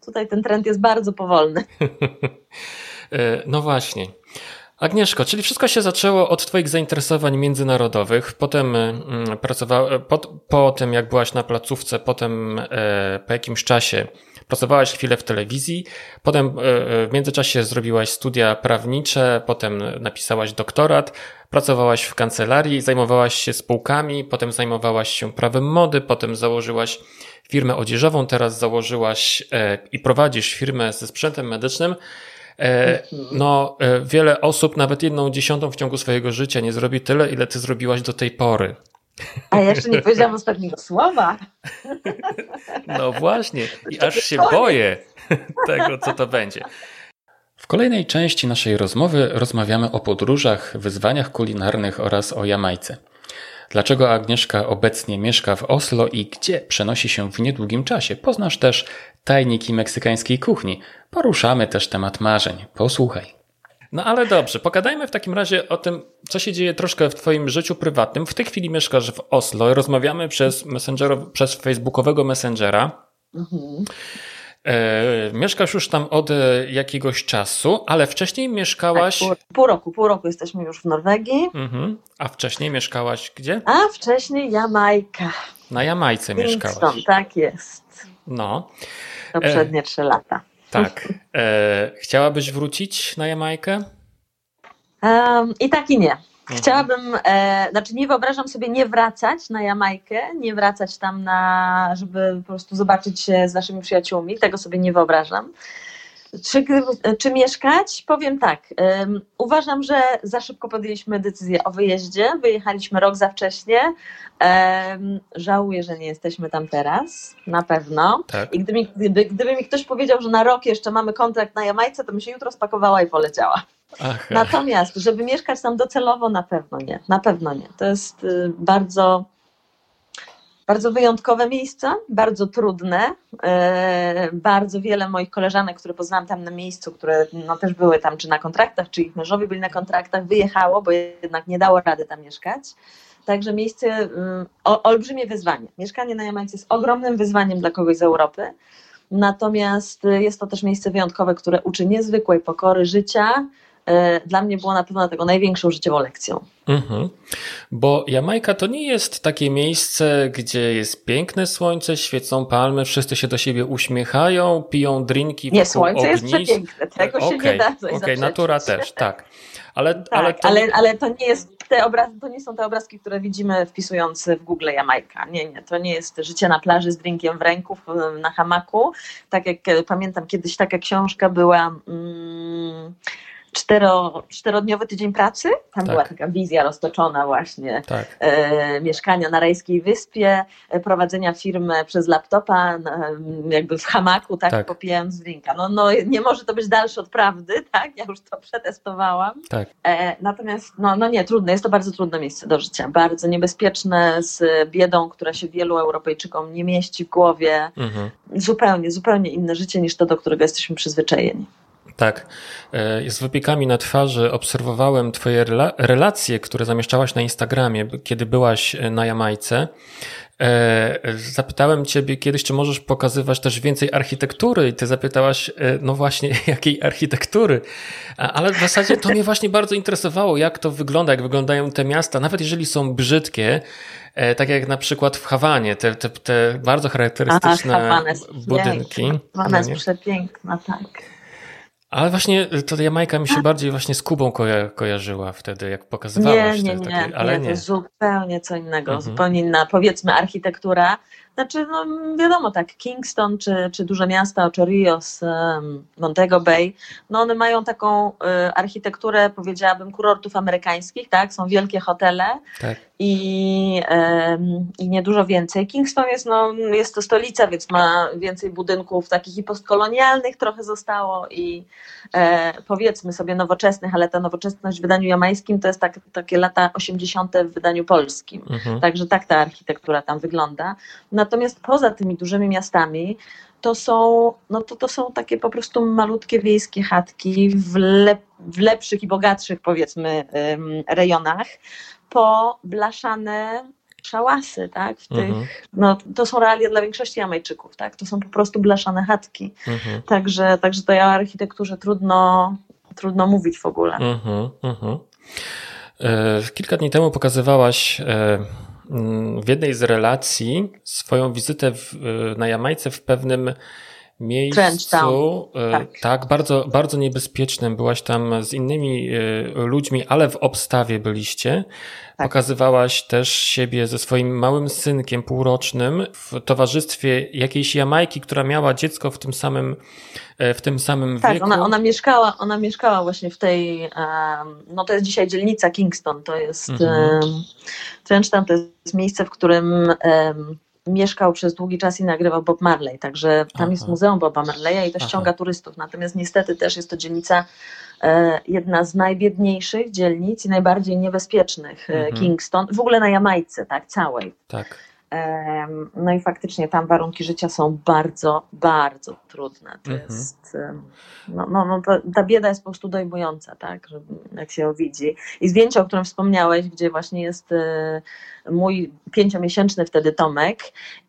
Tutaj ten trend jest bardzo powolny. no właśnie. Agnieszko, czyli wszystko się zaczęło od Twoich zainteresowań międzynarodowych. Potem mm, pracowałeś, po, po tym jak byłaś na placówce, potem e, po jakimś czasie pracowałaś chwilę w telewizji, potem e, w międzyczasie zrobiłaś studia prawnicze, potem napisałaś doktorat, pracowałaś w kancelarii, zajmowałaś się spółkami, potem zajmowałaś się prawem mody, potem założyłaś firmę odzieżową, teraz założyłaś e, i prowadzisz firmę ze sprzętem medycznym. E, no, e, wiele osób, nawet jedną dziesiątą w ciągu swojego życia nie zrobi tyle, ile ty zrobiłaś do tej pory. A ja jeszcze nie powiedziałam ostatniego słowa. No właśnie, i aż się boję tego, co to będzie. W kolejnej części naszej rozmowy rozmawiamy o podróżach, wyzwaniach kulinarnych oraz o Jamajce. Dlaczego Agnieszka obecnie mieszka w Oslo i gdzie przenosi się w niedługim czasie? Poznasz też tajniki meksykańskiej kuchni. Poruszamy też temat marzeń. Posłuchaj. No ale dobrze, pogadajmy w takim razie o tym, co się dzieje troszkę w Twoim życiu prywatnym. W tej chwili mieszkasz w Oslo, rozmawiamy przez, przez Facebookowego Messengera. Mhm. E, mieszkasz już tam od e, jakiegoś czasu, ale wcześniej mieszkałaś. Tak, pół, pół, roku, pół roku jesteśmy już w Norwegii. Mhm. A wcześniej mieszkałaś gdzie? A wcześniej Jamajka. Na Jamajce mieszkałaś. tak jest. No. Poprzednie e, trzy lata. Tak. E, chciałabyś wrócić na Jamajkę? Um, I tak i nie. Mhm. Chciałabym, e, znaczy nie wyobrażam sobie nie wracać na Jamajkę, nie wracać tam na, żeby po prostu zobaczyć się z naszymi przyjaciółmi, tego sobie nie wyobrażam. Czy, czy mieszkać? Powiem tak. Um, uważam, że za szybko podjęliśmy decyzję o wyjeździe. Wyjechaliśmy rok za wcześnie. Um, żałuję, że nie jesteśmy tam teraz, na pewno. Tak. I gdyby, gdyby, gdyby mi ktoś powiedział, że na rok jeszcze mamy kontrakt na Jamajce, to bym się jutro spakowała i poleciała. Aha. Natomiast, żeby mieszkać tam docelowo, na pewno nie. Na pewno nie. To jest y, bardzo, bardzo wyjątkowe miejsce, bardzo trudne. Y, bardzo wiele moich koleżanek, które poznałam tam na miejscu, które no, też były tam czy na kontraktach, czy ich mężowie byli na kontraktach, wyjechało, bo jednak nie dało rady tam mieszkać. Także miejsce, y, o, olbrzymie wyzwanie. Mieszkanie na Jamajce jest ogromnym wyzwaniem dla kogoś z Europy. Natomiast jest to też miejsce wyjątkowe, które uczy niezwykłej pokory życia, dla mnie było na pewno tego największą życiową lekcją. Mhm. Bo Jamajka to nie jest takie miejsce, gdzie jest piękne słońce, świecą palmy, wszyscy się do siebie uśmiechają, piją drinki Nie, słońce ognisk. jest przepiękne, tego okay, się nie da Okej, okay, natura też, tak. Ale, tak, ale, to... ale, ale to nie jest te obrazy, to nie są te obrazki, które widzimy wpisując w Google Jamajka. Nie, nie, to nie jest życie na plaży z drinkiem w ręku, na hamaku. Tak jak pamiętam kiedyś taka książka była. Mm, cztero, czterodniowy tydzień pracy. Tam tak. była taka wizja roztoczona właśnie tak. e, mieszkania na Rajskiej Wyspie, e, prowadzenia firmy przez laptopa, e, jakby w hamaku, tak, tak. popijając drinka. No, no nie może to być dalsze od prawdy, tak, ja już to przetestowałam. Tak. E, natomiast no, no nie, trudne, jest to bardzo trudne miejsce do życia, bardzo niebezpieczne z biedą, która się wielu Europejczykom nie mieści w głowie. Mhm. Zupełnie, zupełnie inne życie niż to, do którego jesteśmy przyzwyczajeni. Tak. E, z wypiekami na twarzy obserwowałem Twoje relacje, które zamieszczałaś na Instagramie, kiedy byłaś e, na Jamajce. E, zapytałem Ciebie kiedyś, czy możesz pokazywać też więcej architektury, i Ty zapytałaś, no właśnie, jakiej architektury. Ale w zasadzie to mnie właśnie bardzo interesowało, jak to wygląda, jak wyglądają te miasta, nawet jeżeli są brzydkie, tak jak na przykład w Hawanie, te, te, te bardzo charakterystyczne Aha, budynki. Hawana jest przepiękna, tak. Ale właśnie to Jamajka mi się bardziej właśnie z Kubą koja kojarzyła wtedy, jak pokazywałaś. Nie, nie, nie, takie, ale nie, nie. to zupełnie co innego, mhm. zupełnie inna, powiedzmy, architektura. Znaczy, no wiadomo, tak, Kingston, czy, czy duże miasta, czy Rios, Montego Bay, no one mają taką y, architekturę, powiedziałabym, kurortów amerykańskich, tak, są wielkie hotele tak. i, i niedużo więcej. Kingston jest, no, jest to stolica, więc ma więcej budynków takich i postkolonialnych trochę zostało i e, powiedzmy sobie nowoczesnych, ale ta nowoczesność w wydaniu jamańskim to jest tak, takie lata 80. w wydaniu polskim. Mhm. Także tak ta architektura tam wygląda. Natomiast poza tymi dużymi miastami to są, no to, to są takie po prostu malutkie wiejskie chatki w, lep, w lepszych i bogatszych powiedzmy rejonach, poblaszane szałasy, tak? W tych, mhm. no, to są realia dla większości Jamajczyków, tak? To są po prostu blaszane chatki. Mhm. Także, także to ja o architekturze trudno, trudno mówić w ogóle. Mhm, mhm. E, kilka dni temu pokazywałaś e, w jednej z relacji swoją wizytę w, na Jamajce w pewnym miejscu, tak. tak, bardzo, bardzo niebezpiecznym. Byłaś tam z innymi ludźmi, ale w obstawie byliście. Tak. Pokazywałaś też siebie ze swoim małym synkiem półrocznym w towarzystwie jakiejś Jamajki, która miała dziecko w tym samym, e, w tym samym tak, wieku. Tak, ona, ona, mieszkała, ona mieszkała właśnie w tej, no to jest dzisiaj dzielnica Kingston, to jest, mhm. Trenchtown to jest miejsce, w którym mieszkał przez długi czas i nagrywał Bob Marley, także tam Aha. jest muzeum Boba Marleya i to Aha. ściąga turystów, natomiast niestety też jest to dzielnica E, jedna z najbiedniejszych dzielnic i najbardziej niebezpiecznych e, mhm. Kingston, w ogóle na Jamajce, tak, całej. Tak. No i faktycznie tam warunki życia są bardzo, bardzo trudne. To mhm. jest, no, no, no ta bieda jest po prostu dojmująca, tak, że, jak się ją widzi. I zdjęcie, o którym wspomniałeś, gdzie właśnie jest e, mój pięciomiesięczny wtedy Tomek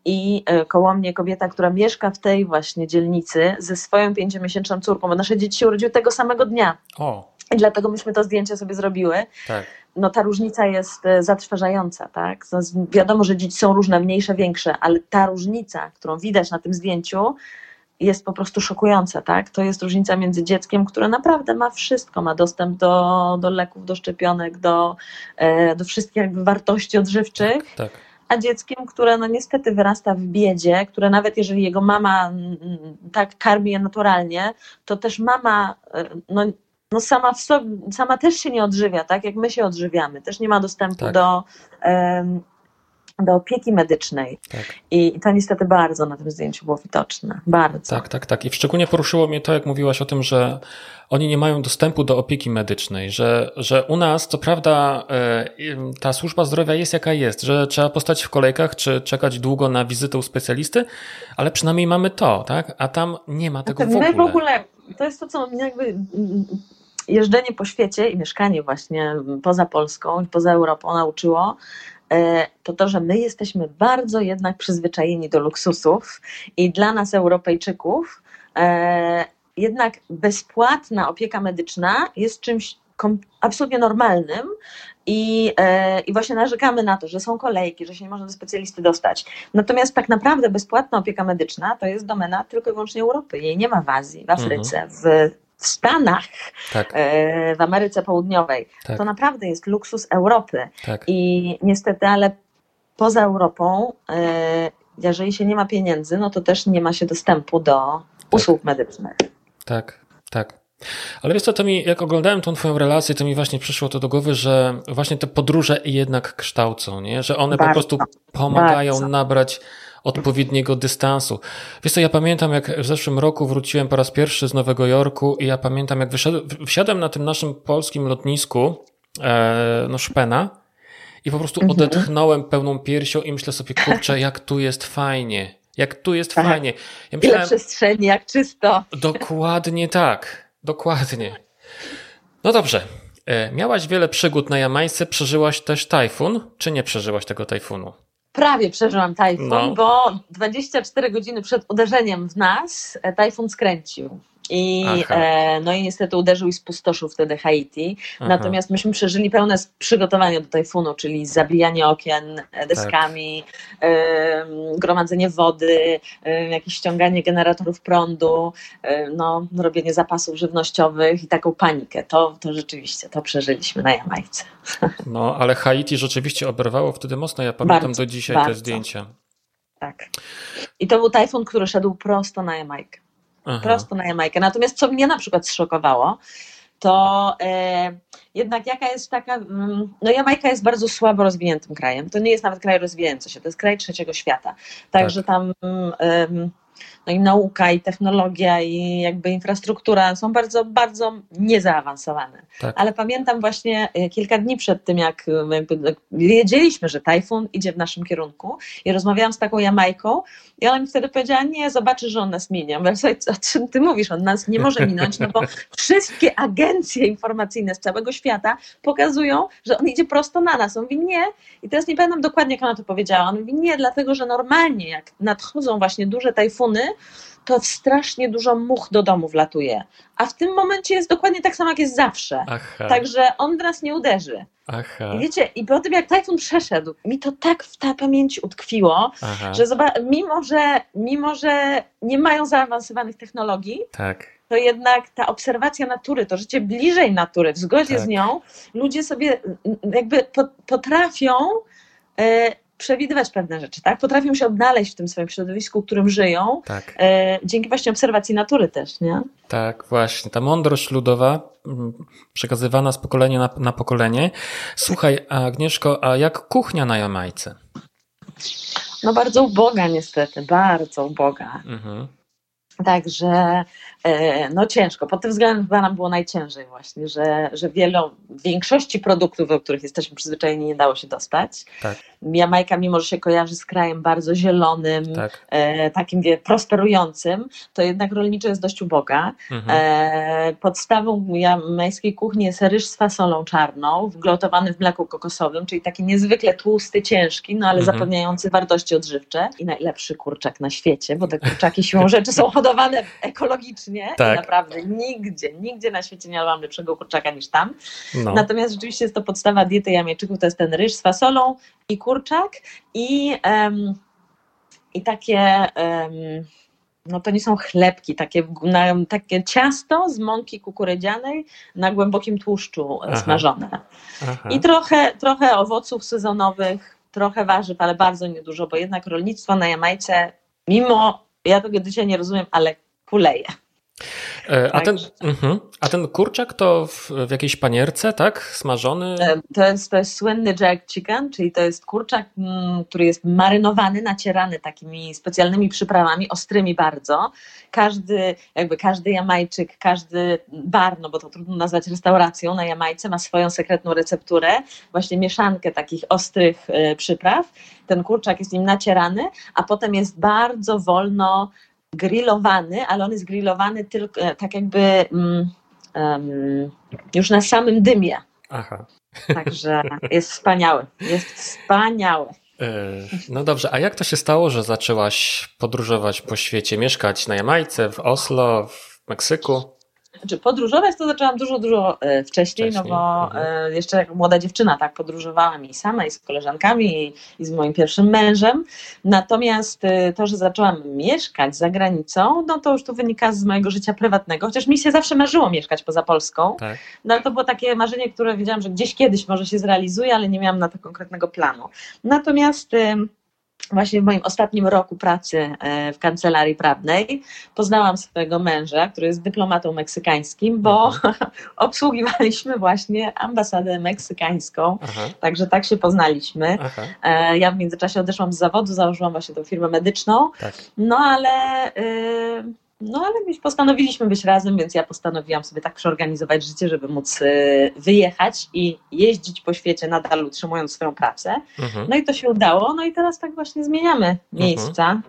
i e, koło mnie kobieta, która mieszka w tej właśnie dzielnicy ze swoją pięciomiesięczną córką, bo nasze dzieci się urodziły tego samego dnia. O. I dlatego myśmy to zdjęcie sobie zrobiły. Tak no ta różnica jest e, zatrważająca, tak? Wiadomo, że dzieci są różne, mniejsze, większe, ale ta różnica, którą widać na tym zdjęciu, jest po prostu szokująca, tak? To jest różnica między dzieckiem, które naprawdę ma wszystko, ma dostęp do, do leków, do szczepionek, do, e, do wszystkich jakby wartości odżywczych. Tak, tak. A dzieckiem, które no niestety wyrasta w biedzie, które nawet jeżeli jego mama tak karmi je naturalnie, to też mama e, no, no sama, w sobie, sama też się nie odżywia, tak jak my się odżywiamy, też nie ma dostępu tak. do, um, do opieki medycznej. Tak. I to niestety bardzo na tym zdjęciu było widoczne. Bardzo. Tak, tak, tak. I szczególnie poruszyło mnie to, jak mówiłaś o tym, że oni nie mają dostępu do opieki medycznej, że, że u nas, co prawda, e, ta służba zdrowia jest jaka jest, że trzeba postać w kolejkach, czy czekać długo na wizytę u specjalisty, ale przynajmniej mamy to, tak? A tam nie ma tego w ogóle. My w ogóle, to jest to, co mnie jakby jeżdżenie po świecie i mieszkanie właśnie poza Polską i poza Europą nauczyło, e, to to, że my jesteśmy bardzo jednak przyzwyczajeni do luksusów i dla nas Europejczyków e, jednak bezpłatna opieka medyczna jest czymś absolutnie normalnym i, e, I właśnie narzekamy na to, że są kolejki, że się nie można do specjalisty dostać. Natomiast tak naprawdę bezpłatna opieka medyczna to jest domena tylko i wyłącznie Europy. Jej nie ma w Azji, w Afryce, mhm. w, w Stanach, tak. e, w Ameryce Południowej. Tak. To naprawdę jest luksus Europy. Tak. I niestety, ale poza Europą, e, jeżeli się nie ma pieniędzy, no to też nie ma się dostępu do usług tak. medycznych. Tak, tak. Ale wiesz co, to mi, jak oglądałem tą twoją relację, to mi właśnie przyszło to do głowy, że właśnie te podróże jednak kształcą, nie? Że one bardzo, po prostu pomagają bardzo. nabrać odpowiedniego dystansu. Wiesz co, ja pamiętam jak w zeszłym roku wróciłem po raz pierwszy z Nowego Jorku i ja pamiętam jak wyszedłem, wsiadłem na tym naszym polskim lotnisku, e, no Szpena i po prostu mhm. odetchnąłem pełną piersią i myślę sobie, kurczę, jak tu jest fajnie. Jak tu jest tak. fajnie. Ja myślałem, Ile przestrzeni, jak czysto. Dokładnie tak. Dokładnie. No dobrze. E, miałaś wiele przygód na Jamajce, przeżyłaś też tajfun, czy nie przeżyłaś tego tajfunu? Prawie przeżyłam tajfun, no. bo 24 godziny przed uderzeniem w nas e, tajfun skręcił. I, e, no i niestety uderzył i spustoszył wtedy Haiti. Aha. Natomiast myśmy przeżyli pełne przygotowanie do tajfunu, czyli zabijanie okien e, deskami, tak. e, gromadzenie wody, e, jakieś ściąganie generatorów prądu, e, no, robienie zapasów żywnościowych i taką panikę. To, to rzeczywiście, to przeżyliśmy na Jamajce. No, ale Haiti rzeczywiście oberwało wtedy mocno. Ja pamiętam bardzo, do dzisiaj bardzo. te zdjęcia. Tak. I to był tajfun, który szedł prosto na Jamajkę. Aha. prosto na Jamajkę. Natomiast co mnie na przykład zszokowało, to e, jednak jaka jest taka, mm, no Jamajka jest bardzo słabo rozwiniętym krajem. To nie jest nawet kraj rozwijający się, to jest kraj trzeciego świata. Także tak. tam no i nauka, i technologia, i jakby infrastruktura są bardzo, bardzo niezaawansowane. Tak. Ale pamiętam właśnie e, kilka dni przed tym, jak jakby wiedzieliśmy, że tajfun idzie w naszym kierunku i rozmawiałam z taką Jamajką i ona mi wtedy powiedziała, nie, zobaczysz, że on nas minie. Ja mówię, o czym ty mówisz? On nas nie może minąć, no bo wszystkie agencje informacyjne z całego świata pokazują, że on idzie prosto na nas. On mówi, nie. I teraz nie pamiętam dokładnie, jak ona to powiedziała. On mówi, nie, dlatego, że normalnie jak nadchodzą właśnie duże tajfuny, to strasznie dużo much do domu wlatuje. A w tym momencie jest dokładnie tak samo, jak jest zawsze. Aha. Także on w nas nie uderzy. Aha. I wiecie, i po tym jak tajfun przeszedł, mi to tak w ta pamięć utkwiło, Aha. że mimo, że mimo, że nie mają zaawansowanych technologii, tak. to jednak ta obserwacja natury, to życie bliżej natury, w zgodzie tak. z nią, ludzie sobie jakby potrafią e, przewidywać pewne rzeczy, tak? Potrafią się odnaleźć w tym swoim środowisku, w którym żyją, tak. e, dzięki właśnie obserwacji natury też, nie? Tak, właśnie. Ta mądrość ludowa mm, przekazywana z pokolenia na, na pokolenie. Słuchaj, Agnieszko, a jak kuchnia na Jamajce? No bardzo uboga niestety, bardzo uboga. Mhm. Także no ciężko. Pod tym względem chyba nam było najciężej właśnie, że, że wielu, większości produktów, do których jesteśmy przyzwyczajeni, nie dało się dostać. Tak. Jamajka, mimo że się kojarzy z krajem bardzo zielonym, tak. e, takim wie, prosperującym, to jednak rolniczo jest dość uboga. Mhm. E, podstawą jamajskiej kuchni jest ryż z fasolą czarną, wglotowany w mleku kokosowym, czyli taki niezwykle tłusty, ciężki, no ale mhm. zapewniający wartości odżywcze i najlepszy kurczak na świecie, bo te kurczaki siłą rzeczy są hodowane ekologicznie tak. naprawdę nigdzie, nigdzie na świecie nie mam lepszego kurczaka niż tam. No. Natomiast rzeczywiście jest to podstawa diety jamajczyków, to jest ten ryż z fasolą i kurczak kurczak i, um, i takie, um, no to nie są chlebki, takie, na, takie ciasto z mąki kukurydzianej na głębokim tłuszczu Aha. smażone. Aha. I trochę, trochę owoców sezonowych, trochę warzyw, ale bardzo niedużo, bo jednak rolnictwo na Jamajce, mimo, ja tego dzisiaj nie rozumiem, ale kuleje. E, a ten, uh-huh. a ten kurczak to w, w, jakiejś panierce, tak? Smażony? E, to jest, to jest słynny jack chicken, czyli to jest kurczak, mm, który jest marynowany, nacierany takimi specjalnymi przyprawami, ostrymi bardzo. Każdy, jakby każdy Jamajczyk, każdy bar, no bo to trudno nazwać restauracją na Jamajce, ma swoją sekretną recepturę, właśnie mieszankę takich ostrych e, przypraw. Ten kurczak jest nim nacierany, a potem jest bardzo wolno grillowany, ale on jest grillowany tylko e, tak jakby um, już na samym dymie. Aha. Także jest wspaniały. Jest wspaniały. E, no dobrze, a jak to się stało, że zaczęłaś podróżować po świecie, mieszkać na Jamajce, w Oslo, w w Meksyku? Znaczy, podróżować to zaczęłam dużo, dużo wcześniej, wcześniej. no bo mhm. E, jeszcze jak młoda dziewczyna, tak, podróżowałam i sama, i z koleżankami, i, i z moim pierwszym mężem. Natomiast e, to, że zaczęłam mieszkać za granicą, no to już tu wynika z mojego życia prywatnego, chociaż mi się zawsze marzyło mieszkać poza Polską. Tak. No ale to było takie marzenie, które wiedziałam, że gdzieś kiedyś może się zrealizuje, ale nie miałam na to konkretnego planu. Natomiast właśnie w moim ostatnim roku pracy e, w kancelarii prawnej poznałam swojego męża, który jest dyplomatą meksykańskim, bo mhm. obsługiwaliśmy właśnie ambasadę meksykańską, Aha. także tak się poznaliśmy. Aha. E, ja w międzyczasie odeszłam z zawodu, założyłam właśnie tą firmę medyczną, tak. no ale... Y no ale postanowiliśmy być razem, więc ja postanowiłam sobie tak przeorganizować życie, żeby móc y, wyjechać i jeździć po świecie nadal utrzymując swoją pracę. Mhm. No i to się udało, no i teraz tak właśnie zmieniamy mhm. miejsca. Mhm.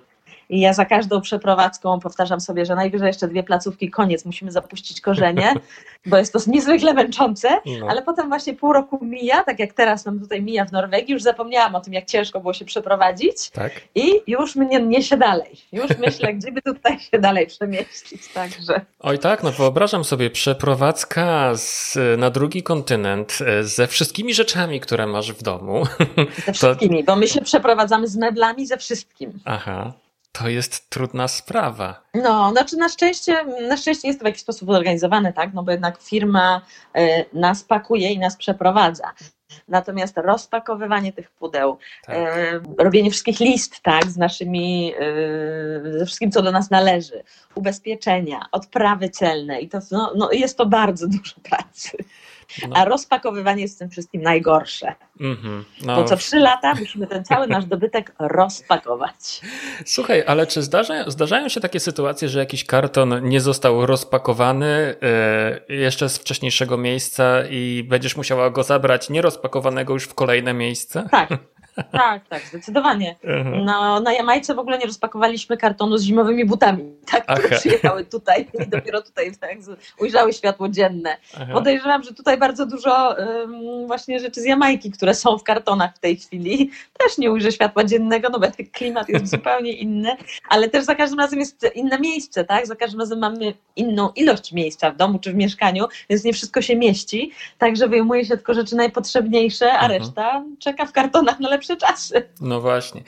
I ja za każdą przeprowadzką powtarzam sobie, że najwyżej jeszcze dwie placówki, koniec, musimy zapuścić korzenie, bo jest to niezwykle męczące, no. ale potem właśnie pół roku mija, tak jak teraz nam tutaj mija w Norwegii, już zapomniałam o tym, jak ciężko było się przeprowadzić tak? i już mnie niesie dalej. Już myślę, gdzie by tutaj się dalej przemieścić, także. Oj tak, no wyobrażam sobie przeprowadzka z, na drugi kontynent e, ze wszystkimi rzeczami, które masz w domu. Ze wszystkimi, to... bo my się przeprowadzamy z meblami, ze wszystkim. Aha. To jest trudna sprawa. No, znaczy na szczęście, na szczęście jest to w jakiś sposób zorganizowane, tak? No bo jednak firma y, nas pakuje i nas przeprowadza. Natomiast rozpakowywanie tych pudeł, tak. y, robienie wszystkich list, tak, z naszymi, y, ze wszystkim, co do nas należy, ubezpieczenia, odprawy celne i to no, no jest to bardzo dużo pracy. No. A rozpakowywanie jest tym wszystkim najgorsze. Mm-hmm. No. Bo co trzy lata musimy ten cały nasz dobytek rozpakować. Słuchaj, ale czy zdarza, zdarzają się takie sytuacje, że jakiś karton nie został rozpakowany yy, jeszcze z wcześniejszego miejsca i będziesz musiała go zabrać nierozpakowanego już w kolejne miejsce? Tak. Tak, tak, zdecydowanie. Mhm. No, na Jamajce w ogóle nie rozpakowaliśmy kartonu z zimowymi butami, tak, które Aha. przyjechały tutaj i dopiero tutaj tak, ujrzały światło dzienne. Aha. Podejrzewam, że tutaj bardzo dużo um, właśnie rzeczy z Jamajki, które są w kartonach w tej chwili, też nie ujrzy światła dziennego, no bo klimat jest zupełnie inny, ale też za każdym razem jest inne miejsce, tak? Za każdym razem mamy inną ilość miejsca w domu czy w mieszkaniu, więc nie wszystko się mieści, także wyjmuje się tylko rzeczy najpotrzebniejsze, a mhm. reszta czeka w kartonach na lepsze czasy. No właśnie.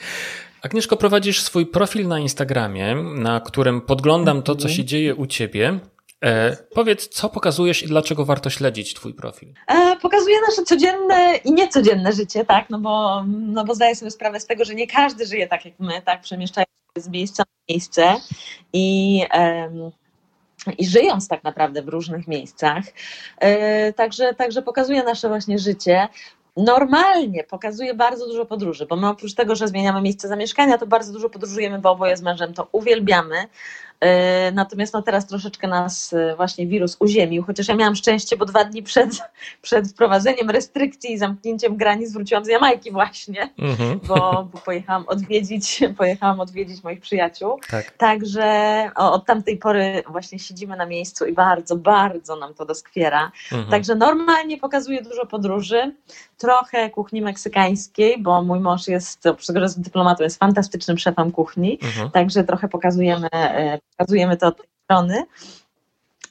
Agnieszko, prowadzisz swój profil na Instagramie, na którym podglądam to, co się dzieje u ciebie. E, powiedz, co pokazujesz i dlaczego warto śledzić Twój profil? E, pokazuję nasze codzienne i niecodzienne życie, tak? No bo, no bo zdaję sobie sprawę z tego, że nie każdy żyje tak jak my, tak? Przemieszczają się z miejsca na miejsce i. i żyjąc tak naprawdę w różnych miejscach. E, także, także pokazuje nasze właśnie życie normalnie pokazuje bardzo dużo podróży, bo my oprócz tego, że zmieniamy miejsce zamieszkania, to bardzo dużo podróżujemy, bo oboje z mężem to uwielbiamy. E, natomiast no teraz troszeczkę nas e, właśnie wirus uziemił, chociaż ja miałam szczęście, bo dwa dni przed, przed wprowadzeniem restrykcji i zamknięciem granic wróciłam z Jamajki właśnie, mhm. bo, bo, pojechałam odwiedzić, pojechałam odwiedzić moich przyjaciół. Tak. Także od tamtej pory właśnie siedzimy na miejscu i bardzo, bardzo nam to doskwiera. Mhm. Także normalnie pokazuję dużo podróży, trochę kuchni meksykańskiej, bo mój mąż jest, oprócz tego, że jest dyplomatą, jest fantastycznym szefem kuchni, mhm. także trochę pokazujemy e, pokazujemy to od tej strony.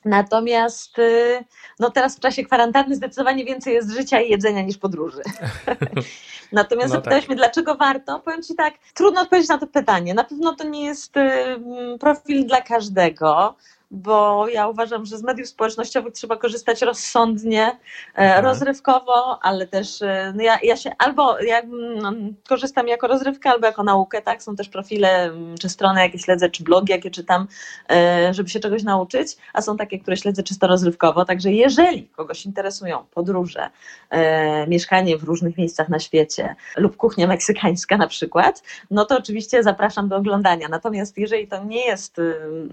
Natomiast y, no teraz w czasie kwarantanny zdecydowanie więcej jest życia i jedzenia niż podróży. Natomiast no zapytałeś tak. mnie, dlaczego warto? Powiem Ci tak, trudno odpowiedzieć na to pytanie. Na pewno to nie jest y, profil dla każdego bo ja uważam, że z mediów społecznościowych trzeba korzystać rozsądnie, e, mhm. rozrywkowo, ale też e, no ja, ja się albo ja mm, korzystam jako rozrywkę, albo jako naukę, tak? Są też profile mm, czy strony, jakie śledzę, czy blogi, jakie czytam, e, żeby się czegoś nauczyć, a są takie, które śledzę czysto rozrywkowo. Także jeżeli kogoś interesują podróże, mieszkanie w różnych miejscach na świecie lub kuchnia meksykańska na przykład, no to oczywiście zapraszam do oglądania. Natomiast jeżeli to nie jest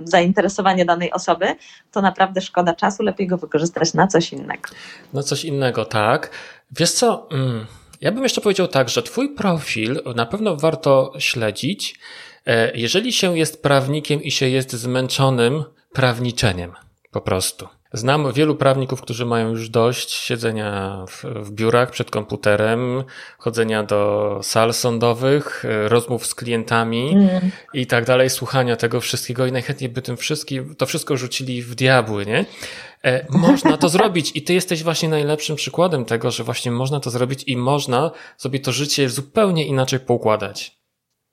zainteresowanie danej osoby, to naprawdę szkoda czasu, lepiej go wykorzystać na coś innego. Na coś innego, tak. Wiesz co, mm, ja bym jeszcze powiedział tak, że Twój profil na pewno warto śledzić, e, jeżeli się jest prawnikiem i się jest zmęczonym prawniczeniem. Po prostu. Znam wielu prawników, którzy mają już dość siedzenia w, w, biurach przed komputerem, chodzenia do sal sądowych, rozmów z klientami mm. i tak dalej, słuchania tego wszystkiego i najchętniej by tym wszystkim, to wszystko rzucili w diabły, nie? E, można to zrobić i ty jesteś właśnie najlepszym przykładem tego, że właśnie można to zrobić i można sobie to życie zupełnie inaczej poukładać.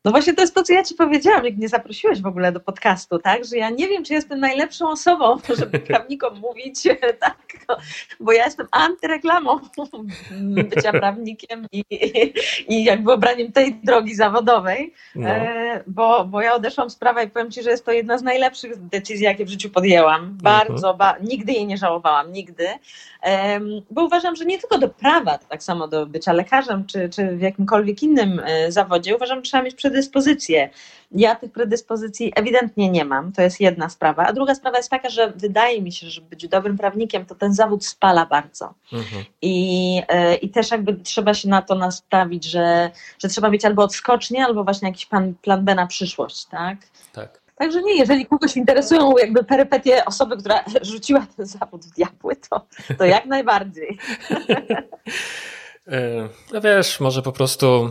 No właśnie to jest to, co ja ci powiedziałam, jak mnie zaprosiłeś w ogóle do podcastu, tak? Że ja nie wiem, czy jestem najlepszą osobą, żeby prawnikom mówić tak, bo ja jestem antyreklamą bycia prawnikiem i, i jakby obraniem tej drogi zawodowej, no. E, bo, bo ja odeszłam z prawa i powiem ci, że jest to jedna z najlepszych decyzji, jakie w życiu podjęłam. Bardzo, mhm. ba, nigdy jej nie żałowałam, nigdy, bo uważam, że nie tylko do prawa, tak samo do bycia lekarzem, czy, czy w jakimkolwiek innym e, zawodzie, uważam, że trzeba mieć przede predyspozycje. Ja tych predyspozycji ewidentnie nie mam, to jest jedna sprawa. A druga sprawa jest taka, że wydaje mi się, że być dobrym prawnikiem, to ten zawód spala bardzo. Mhm. I, e, I też jakby trzeba się na to nastawić, że, że trzeba mieć albo odskocznie, albo właśnie jakiś plan, plan B na przyszłość, tak? Tak. Także nie, jeżeli kogoś interesują jakby perypetie osoby, która rzuciła ten zawód w diabły, to, to jak najbardziej. E, no wiesz, może po prostu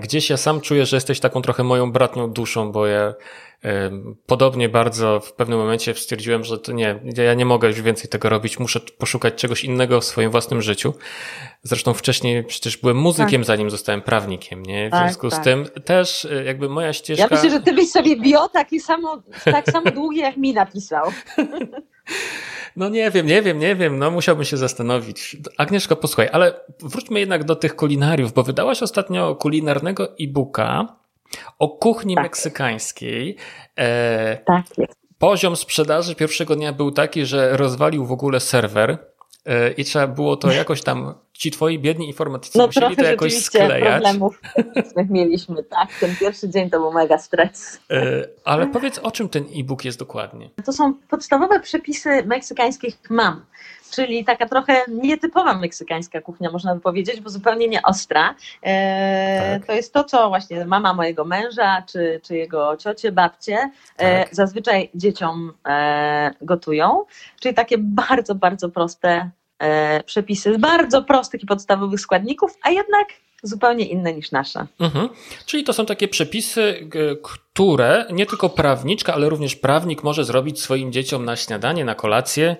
gdzieś ja sam czuję, że jesteś taką trochę moją bratnią duszą, bo ja podobnie bardzo w pewnym momencie stwierdziłem, że to nie, ja nie mogę już więcej tego robić, muszę poszukać czegoś innego w swoim własnym życiu. Zresztą wcześniej przecież byłem muzykiem, tak. zanim zostałem prawnikiem, nie? W tak, związku tak. z tym też e, jakby moja ścieżka... Ja myślę, że ty byś sobie bio taki samo, tak samo długi jak mi napisał. No nie wiem, nie wiem, nie wiem, no musiałbym się zastanowić. Agnieszko, posłuchaj, ale wróćmy jednak do tych kulinariów, bo wydałaś ostatnio kulinarnego e-booka o kuchni tak. meksykańskiej. E, tak. Poziom sprzedaży pierwszego dnia był taki, że rozwalił w ogóle serwer i trzeba było to jakoś tam, ci twoi biedni informatycy no, musieli to jakoś sklejać. problemów mieliśmy, tak. Ten pierwszy dzień to był mega stres. E, ale powiedz, o czym ten e-book jest dokładnie? To są podstawowe przepisy meksykańskich mam czyli taka trochę nietypowa meksykańska kuchnia, można by powiedzieć, bo zupełnie nie ostra. E, tak. To jest to, co właśnie mama mojego męża, czy, czy jego ciocie, babcie e, tak. zazwyczaj dzieciom e, gotują, czyli takie bardzo, bardzo proste e, przepisy z bardzo prostych i podstawowych składników, a jednak zupełnie inne niż nasze. Mhm. Czyli to są takie przepisy, które nie tylko prawniczka, ale również prawnik może zrobić swoim dzieciom na śniadanie, na kolację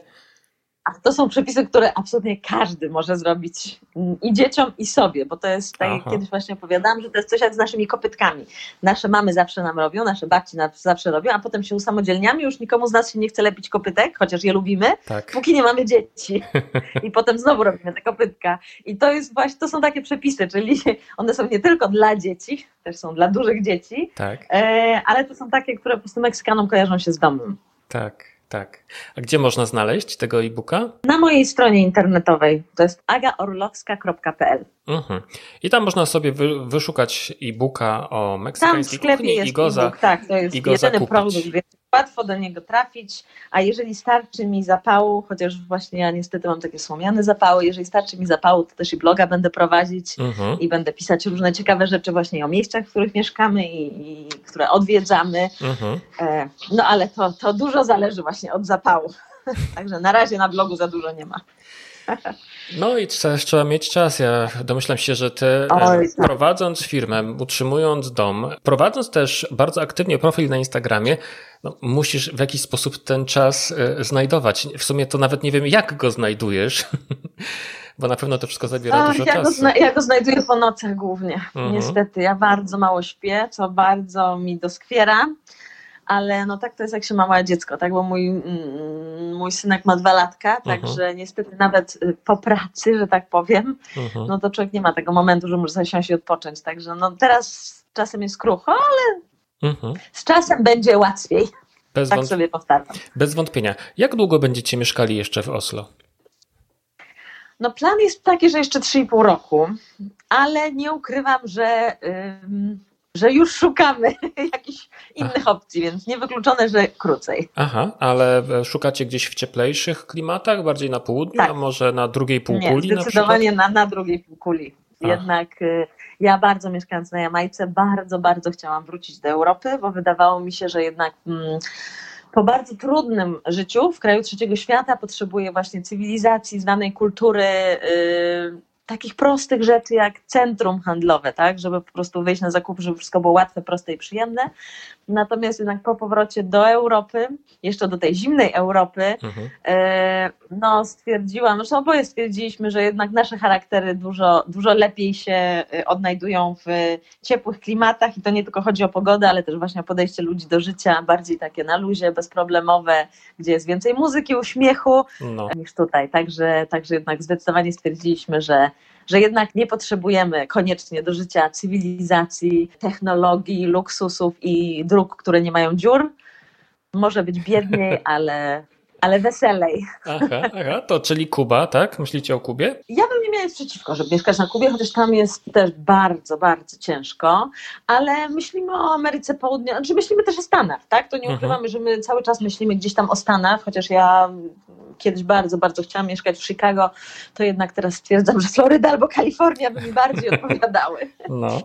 a to są przepisy, które absolutnie każdy może zrobić i dzieciom, i sobie, bo to jest, tak jak kiedyś właśnie opowiadałam, że to jest coś jak z naszymi kopytkami. Nasze mamy zawsze nam robią, nasze babci nam zawsze robią, a potem się usamodzielniamy, już nikomu z nas się nie chce lepić kopytek, chociaż je lubimy, tak. póki nie mamy dzieci. I potem znowu robimy te kopytka. I to jest właśnie, to są takie przepisy, czyli one są nie tylko dla dzieci, też są dla dużych dzieci, tak. E, ale to są takie, które po prostu Meksykanom kojarzą się z domem. Tak. Tak. A gdzie można znaleźć tego e-booka? Na mojej stronie internetowej. To jest agaorlowska.pl. Mhm. I tam można sobie wy, wyszukać e-booka o meksykańskiej tam w kuchni jest i go Tak, to jest jedyny produkt, łatwo do niego trafić, a jeżeli starczy mi zapału, chociaż właśnie ja niestety mam takie słomiane zapały, jeżeli starczy mi zapału, to też i bloga będę prowadzić mhm. i będę pisać różne ciekawe rzeczy właśnie o miejscach, w których mieszkamy i, i które odwiedzamy. Mhm. E, no ale to, to dużo zależy właśnie od zapału. Także na razie na blogu za dużo nie ma. No i też trzeba mieć czas. Ja domyślam się, że ty Oj, tak. prowadząc firmę, utrzymując dom, prowadząc też bardzo aktywnie profil na Instagramie, no, musisz w jakiś sposób ten czas e, znajdować. W sumie to nawet nie wiem, jak go znajdujesz, bo na pewno to wszystko zabiera dużo ja czasu. Go ja go znajduję po nocach głównie. Mhm. Niestety, ja bardzo mało śpię, co bardzo mi doskwiera ale no tak to jest jak się ma małe dziecko, tak, bo mój, mm, mój synek ma dwa latka, uh-huh. także niestety nawet y, po pracy, że tak powiem, uh-huh. no to człowiek nie ma tego momentu, że może zasiąść i odpocząć, także no teraz czasem jest krucho, ale uh-huh. z czasem będzie łatwiej. Bez tak wąt... sobie powtarzam. Bez wątpienia. Jak długo będziecie mieszkali jeszcze w Oslo? No plan jest taki, że jeszcze 3,5 roku, ale nie ukrywam, że że już szukamy jakichś innych Aha. opcji, więc niewykluczone, że krócej. Aha, ale szukacie gdzieś w cieplejszych klimatach, bardziej na południu, tak. a może na drugiej półkuli? Nie, zdecydowanie na, na, na drugiej półkuli. Jednak y, ja bardzo mieszkając na Jamajce, bardzo, bardzo chciałam wrócić do Europy, bo wydawało mi się, że jednak mm, po bardzo trudnym życiu w kraju trzeciego świata potrzebuje właśnie cywilizacji, znanej kultury, yy, takich prostych rzeczy jak centrum handlowe, tak, żeby po prostu wyjść na zakupy, żeby wszystko było łatwe, proste i przyjemne. Natomiast jednak po powrocie do Europy, jeszcze do tej zimnej Europy, mhm. No stwierdziłam, zresztą oboje stwierdziliśmy, że jednak nasze charaktery dużo, dużo lepiej się e, odnajdują w ciepłych klimatach i to nie tylko chodzi o pogodę, ale też właśnie o podejście ludzi do życia, bardziej takie na luzie, bezproblemowe, gdzie jest więcej muzyki, uśmiechu no. niż tutaj. Także, także jednak zdecydowanie stwierdziliśmy, że że jednak nie potrzebujemy koniecznie do życia cywilizacji, technologii, luksusów i dróg, które nie mają dziur. Może być biedniej, ale ale weselej. Aha, aha, to czyli Kuba, tak? Myślicie o Kubie? Ja bym nie miała nic przeciwko, żeby mieszkać na Kubie, chociaż tam jest też bardzo, bardzo ciężko, ale myślimy o Ameryce Południowej, znaczy myślimy też o Stanach, tak? To nie mhm. ukrywamy, że my cały czas myślimy gdzieś tam o Stanach, chociaż ja kiedyś bardzo, bardzo chciałam mieszkać w Chicago, to jednak teraz stwierdzam, że Floryda albo Kalifornia by mi bardziej odpowiadały. No.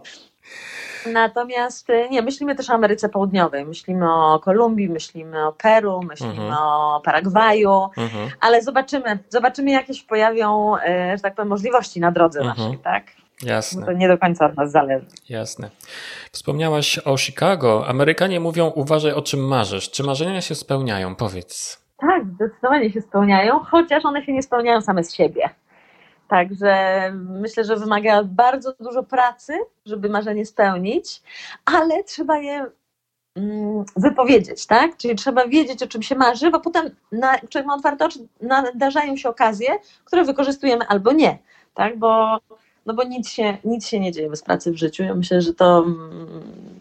Natomiast y, nie, myślimy też o Ameryce Południowej, myślimy o Kolumbii, myślimy o Peru, myślimy mhm. o Paragwaju, mhm. ale zobaczymy, zobaczymy jakie się pojawią, y, że tak powiem, możliwości na drodze mhm. naszej, tak? Jasne. To nie do końca od nas zależy. Jasne. Wspomniałaś o Chicago. Amerykanie mówią, uważaj o czym marzysz. Czy marzenia się spełniają? Powiedz. Tak, zdecydowanie się spełniają, chociaż one się nie spełniają same z siebie. Także myślę, że wymaga bardzo dużo pracy, żeby marzenie spełnić, ale trzeba je mm, wypowiedzieć, tak? Czyli trzeba wiedzieć, o czym się marzy, bo potem, na, człowiek ma otwarte oczy, nadarzają się okazje, które wykorzystujemy albo nie, tak? Bo, no bo nic się, nic się nie dzieje bez pracy w życiu. Ja myślę, że to mm,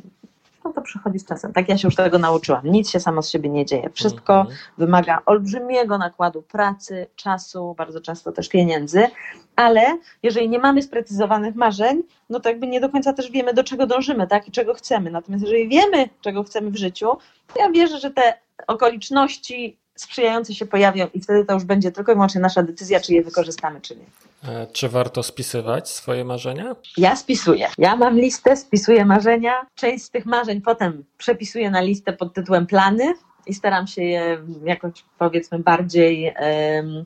no to przychodzi z czasem. Tak ja się już tego nauczyłam. Nic się samo z siebie nie dzieje. Wszystko mhm. wymaga olbrzymiego nakładu pracy, czasu, bardzo często też pieniędzy, ale jeżeli nie mamy sprecyzowanych marzeń, no to jakby nie do końca też wiemy, do czego dążymy, tak, i czego chcemy. Natomiast jeżeli wiemy, czego chcemy w życiu, to ja wierzę, że te okoliczności sprzyjające się pojawią i wtedy to już będzie tylko i wyłącznie nasza decyzja, czy je wykorzystamy, czy nie. E, czy warto spisywać swoje marzenia? Ja spisuję. Ja mam listę, spisuję marzenia. Część z tych marzeń potem przepisuję na listę pod tytułem plany i staram się je jakoś powiedzmy bardziej um,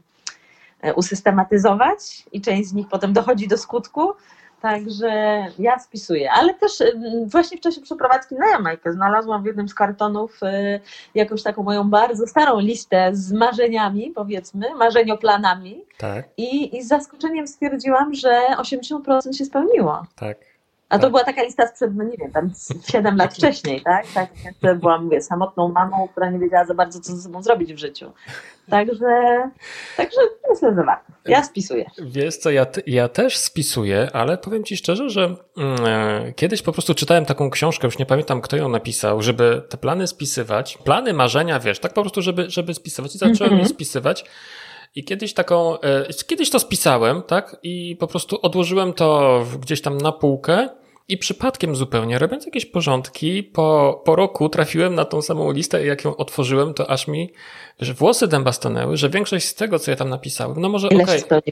usystematyzować i część z nich potem dochodzi do skutku. Także ja spisuję, ale też właśnie w czasie przeprowadzki na Jamajkę znalazłam w jednym z kartonów y, jakąś taką moją bardzo starą listę z marzeniami, powiedzmy, marzenioplanami. Tak. I, I z zaskoczeniem stwierdziłam, że 80% się spełniło. Tak. A to tak. była taka lista sprzed, no nie wiem, tam 7 lat wcześniej, tak? Tak, jeszcze byłam, mówię, samotną mamą, która nie wiedziała za bardzo, co ze sobą zrobić w życiu. Także, także myślę, że warto. Ja spisuję. Wiesz co, ja, ja też spisuję, ale powiem Ci szczerze, że mm, e, kiedyś po prostu czytałem taką książkę, już nie pamiętam, kto ją napisał, żeby te plany spisywać, plany, marzenia, wiesz, tak po prostu, żeby, żeby spisywać i zacząłem mm -hmm. je spisywać. I kiedyś taką, e, kiedyś to spisałem, tak? I po prostu odłożyłem to gdzieś tam na półkę i przypadkiem zupełnie, robiąc jakieś porządki, po, po roku trafiłem na tą samą listę i jak ją otworzyłem, to aż mi że włosy dęba stanęły, że większość z tego, co ja tam napisałem, no może okej, okay,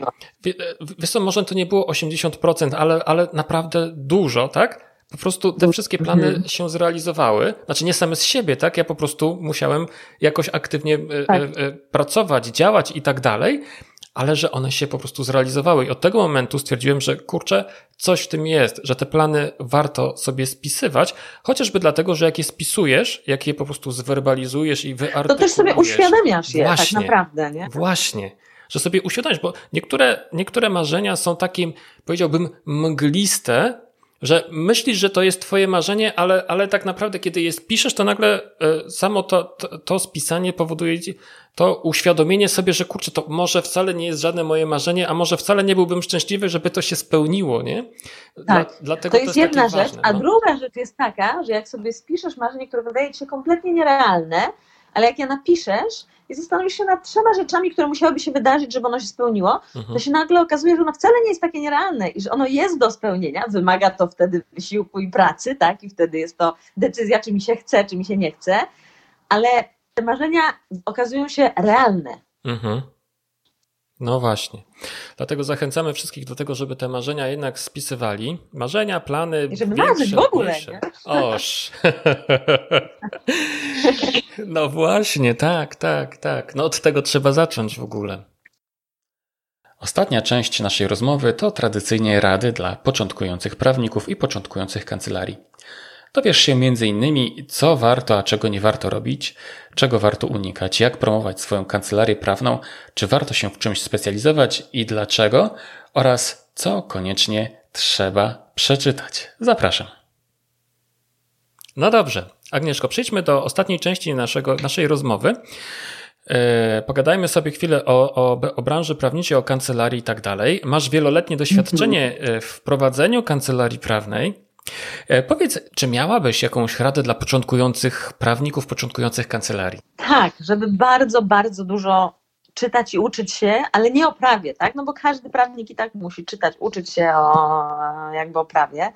wiesz co, może to nie było 80%, ale, ale naprawdę dużo, tak? Po prostu te wszystkie plany mhm. się zrealizowały. Znaczy nie same z siebie, tak? Ja po prostu musiałem jakoś aktywnie e, tak. E, e, pracować, działać i tak dalej ale że one się po prostu zrealizowały. I od tego momentu stwierdziłem, że kurczę, coś w tym jest, że te plany warto sobie spisywać, chociażby dlatego, że jak je spisujesz, jak je po prostu zwerbalizujesz i wyartykulujesz. To też sobie uświadamiasz je, tak właśnie, tak naprawdę, nie? Właśnie. Że sobie uświadamiasz, bo niektóre, niektóre marzenia są takim, powiedziałbym, mgliste, że myślisz, że to jest twoje marzenie, ale, ale tak naprawdę, kiedy je spiszesz, to nagle e, samo to, to, to spisanie powoduje to uświadomienie sobie, że kurczę, to może wcale nie jest żadne moje marzenie, a może wcale nie byłbym szczęśliwy, żeby to się spełniło, nie? Dla, tak. Dlatego to jest, to jest jedna rzecz, ważne, a no. druga rzecz jest taka, że jak sobie spiszesz marzenie, które wydaje ci się kompletnie nierealne, ale jak je napiszesz, i zastanowisz się nad trzema rzeczami, które musiałyby się wydarzyć, żeby ono się spełniło, mhm. to się nagle okazuje, że ono wcale nie jest takie nierealne i że ono jest do spełnienia, wymaga to wtedy wysiłku i pracy, tak? I wtedy jest to decyzja, czy mi się chce, czy mi się nie chce, ale te marzenia okazują się realne. Mhm. No właśnie. Dlatego zachęcamy wszystkich do tego, żeby te marzenia jednak spisywali. Marzenia, plany. I żeby większe, marzyć w ogóle. Nie? Oż. no właśnie, tak, tak, tak. No od tego trzeba zacząć w ogóle. Ostatnia część naszej rozmowy to tradycyjnie rady dla początkujących prawników i początkujących kancelarii. Dowiesz się m.in. co warto, a czego nie warto robić, czego warto unikać, jak promować swoją kancelarię prawną, czy warto się w czymś specjalizować i dlaczego, oraz co koniecznie trzeba przeczytać. Zapraszam. No dobrze, Agnieszko, przejdźmy do ostatniej części naszego, naszej rozmowy. E, pogadajmy sobie chwilę o, o, o branży prawniczej, o kancelarii i tak dalej. Masz wieloletnie doświadczenie e, w prowadzeniu kancelarii prawnej. E, powiedz, czy miałabyś jakąś radę dla początkujących prawników, początkujących kancelarii? Tak, żeby bardzo, bardzo dużo czytać i uczyć się, ale nie o prawie, tak? No bo każdy prawnik i tak musi czytać, uczyć się o jakby o prawie,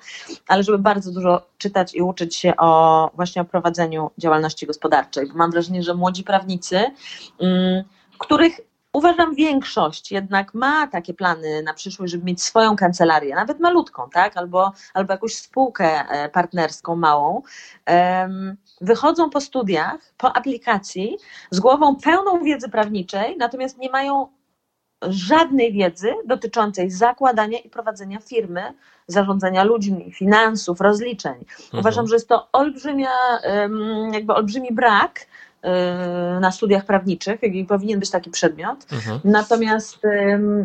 ale żeby bardzo dużo czytać i uczyć się o właśnie o prowadzeniu działalności gospodarczej. Bo mam wrażenie, że młodzi prawnicy, mm, których Uważam, większość jednak ma takie plany na przyszłość, żeby mieć swoją kancelarię, nawet malutką, tak? albo, albo jakąś spółkę e, partnerską małą. Wychodzą po studiach, po aplikacji z głową pełną wiedzy prawniczej, natomiast nie mają żadnej wiedzy dotyczącej zakładania i prowadzenia firmy, zarządzania ludźmi, finansów, rozliczeń. Mhm. Uważam, że jest to olbrzymia, jakby olbrzymi brak na studiach prawniczych i powinien być taki przedmiot. Mhm. Natomiast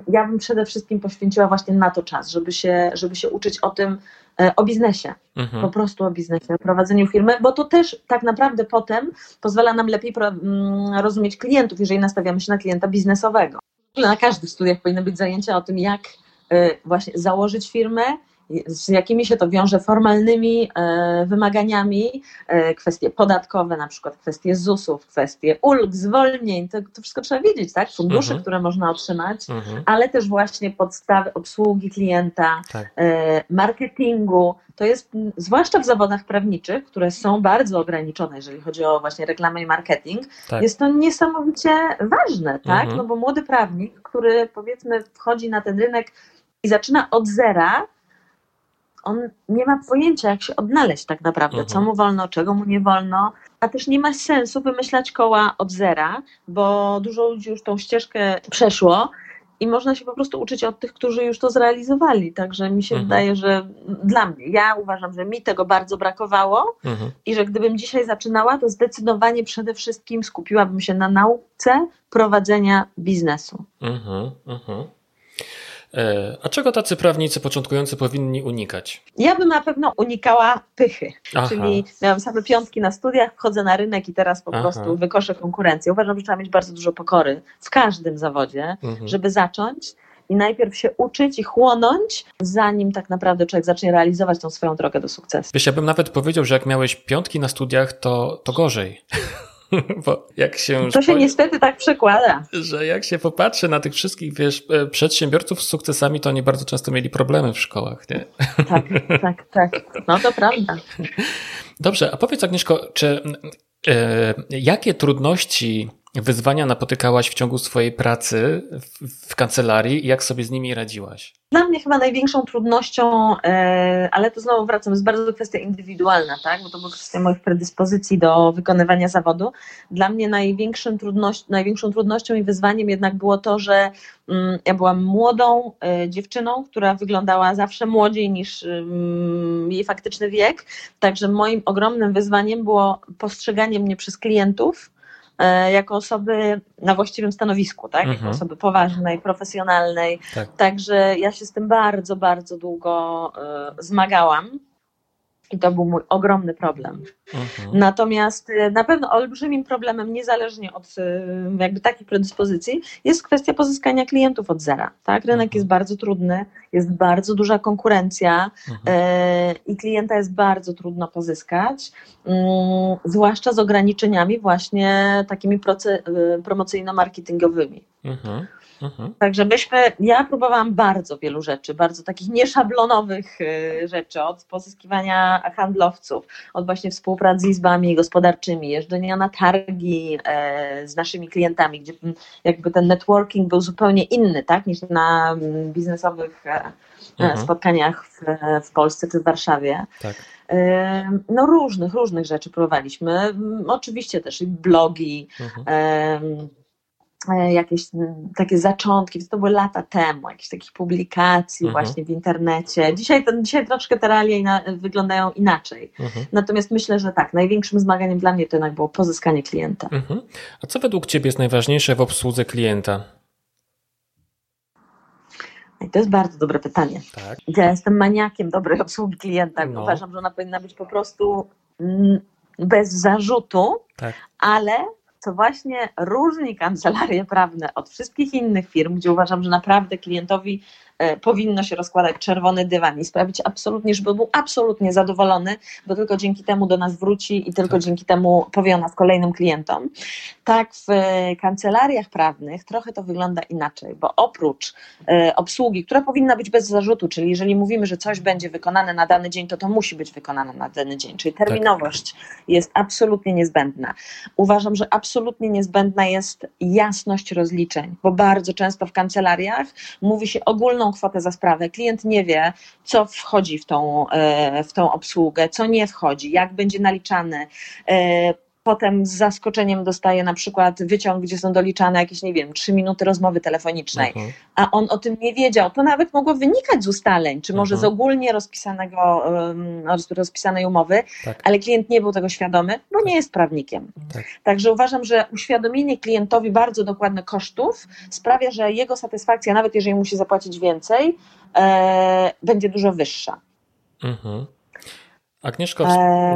ja bym przede wszystkim poświęciła właśnie na to czas, żeby się, żeby się uczyć o tym, e, o biznesie, mhm. po prostu o biznesie, o prowadzeniu firmy, bo to też tak naprawdę potem pozwala nam lepiej rozumieć klientów, jeżeli nastawiamy się na klienta biznesowego. Na każdych studiach powinny być zajęcia o tym, jak e, właśnie założyć firmę, z jakimi się to wiąże formalnymi e, wymaganiami, e, kwestie podatkowe, na przykład kwestie ZUS-ów, kwestie ulg, zwolnień, to, to wszystko trzeba wiedzieć, tak? Fundusze, mhm. które można otrzymać, mhm. ale też właśnie podstawy obsługi klienta, tak. E, marketingu. To jest, zwłaszcza w zawodach prawniczych, które są bardzo ograniczone, jeżeli chodzi o właśnie reklamę i marketing, tak. jest to niesamowicie ważne, tak? Mhm. No bo młody prawnik, który powiedzmy wchodzi na ten rynek i zaczyna od zera, on nie ma pojęcia, jak się odnaleźć tak naprawdę, mhm. co mu wolno, czego mu nie wolno, a też nie ma sensu wymyślać koła od zera, bo dużo ludzi już tą ścieżkę przeszło i można się po prostu uczyć od tych, którzy już to zrealizowali. Także mi się mhm. wydaje, że dla mnie, ja uważam, że mi tego bardzo brakowało mhm. i że gdybym dzisiaj zaczynała, to zdecydowanie przede wszystkim skupiłabym się na nauce prowadzenia biznesu. Mhm, mhm. E, a czego tacy prawnicy początkujący powinni unikać? Ja bym na pewno unikała pychy. Aha. Czyli miałam same piątki na studiach, wchodzę na rynek i teraz po Aha. prostu wykoszę konkurencję. Uważam, że trzeba mieć bardzo dużo pokory w każdym zawodzie, mhm. żeby zacząć i najpierw się uczyć i chłonąć, zanim tak naprawdę człowiek zacznie realizować tą swoją drogę do sukcesu. Wiesz, ja bym nawet powiedział, że jak miałeś piątki na studiach, to, to gorzej. Bo jak się to się niestety tak przekłada. Że jak się popatrzy na tych wszystkich, wiesz, e, przedsiębiorców z sukcesami, to oni bardzo często mieli problemy w szkołach, nie? Tak, tak, tak. No to prawda. Dobrze, a powiedz Agnieszko, czy e, jakie trudności wyzwania napotykałaś w ciągu swojej pracy w, w kancelarii i jak sobie z nimi radziłaś? Dla mnie chyba największą trudnością, e, ale to znowu wracam, jest bardzo kwestia indywidualna, tak? bo to była kwestia moich predyspozycji do wykonywania zawodu. Dla mnie największym trudność, największą trudnością i wyzwaniem jednak było to, że mm, ja byłam młodą e, dziewczyną, która wyglądała zawsze młodziej niż mm, jej faktyczny wiek, także moim ogromnym wyzwaniem było postrzeganie mnie przez klientów, jako osoby na właściwym stanowisku, tak? Mhm. Jako osoby poważnej, profesjonalnej. Tak. Także ja się z tym bardzo, bardzo długo y, zmagałam. I to był mój ogromny problem. Mhm. Natomiast y, na pewno olbrzymim problemem, niezależnie od y, jakby takich predyspozycji, jest kwestia pozyskania klientów od zera. Tak? Rynek mhm. jest bardzo trudny, jest bardzo duża konkurencja mhm. y, i klienta jest bardzo trudno pozyskać, y, zwłaszcza z ograniczeniami właśnie takimi promocyjno-marketingowymi. Mhm. Mhm. Także myśmy, ja próbowałam bardzo wielu rzeczy, bardzo takich nieszablonowych y, rzeczy, od pozyskiwania handlowców, od właśnie współpracy z izbami gospodarczymi, jeżdżenia na targi e, z naszymi klientami, gdzie jakby ten networking był zupełnie inny, tak, niż na biznesowych e, e, mhm. spotkaniach w, w Polsce czy w Warszawie. Tak. No różnych, różnych rzeczy próbowaliśmy. Oczywiście też i blogi, mhm. E, jakieś takie zaczątki, to były lata temu, jakichś takich publikacji mhm. właśnie w internecie. Dzisiaj, to, dzisiaj troszkę te realia wyglądają inaczej. Mhm. Natomiast myślę, że tak, największym zmaganiem dla mnie to jednak było pozyskanie klienta. Mhm. A co według Ciebie jest najważniejsze w obsłudze klienta? I to jest bardzo dobre pytanie. Tak. Ja jestem maniakiem dobrej obsługi klienta. No. Uważam, że ona powinna być po prostu mm, bez zarzutu, tak. ale co właśnie różni kancelarie prawne od wszystkich innych firm, gdzie uważam, że naprawdę klientowi powinno się rozkładać czerwony dywan i sprawić absolutnie, żeby był absolutnie zadowolony, bo tylko dzięki temu do nas wróci i tylko tak. dzięki temu powie o nas kolejnym klientom. Tak w kancelariach prawnych trochę to wygląda inaczej, bo oprócz e, obsługi, która powinna być bez zarzutu, czyli jeżeli mówimy, że coś będzie wykonane na dany dzień, to to musi być wykonane na dany dzień, czyli terminowość tak. jest absolutnie niezbędna. Uważam, że absolutnie niezbędna jest jasność rozliczeń, bo bardzo często w kancelariach mówi się ogólną kwotę za sprawę. Klient nie wie, co wchodzi w tą, e, w tą obsługę, co nie wchodzi, jak będzie naliczany e, potem z zaskoczeniem dostaje na przykład wyciąg, gdzie są doliczane jakieś, nie wiem, trzy minuty rozmowy telefonicznej, mhm. a on o tym nie wiedział. To nawet mogło wynikać z ustaleń, czy może mhm. z ogólnie rozpisanego, rozpisanej umowy, tak. ale klient nie był tego świadomy, bo tak. nie jest prawnikiem. Tak. Także uważam, że uświadomienie klientowi bardzo dokładne kosztów sprawia, że jego satysfakcja, nawet jeżeli musi zapłacić więcej, e, będzie dużo wyższa. Mhm. Agnieszko,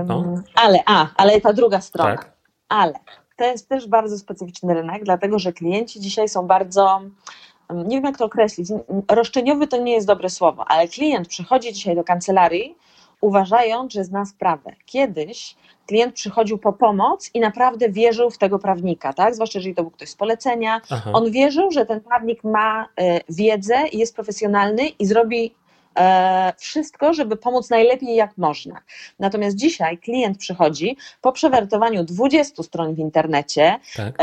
no. Ale, a, ale ta druga strona. Tak. Ale to jest też bardzo specyficzny rynek, dlatego że klienci dzisiaj są bardzo, nie wiem jak to określić, roszczeniowy to nie jest dobre słowo, ale klient przychodzi dzisiaj do kancelarii, uważając, że zna sprawę. Kiedyś klient przychodził po pomoc i naprawdę wierzył w tego prawnika, tak? Zwłaszcza jeżeli to był ktoś z polecenia. Aha. On wierzył, że ten prawnik ma y, wiedzę i jest profesjonalny i zrobi E, wszystko, żeby pomóc najlepiej jak można. Natomiast dzisiaj klient przychodzi po przewertowaniu 20 stron w internecie tak.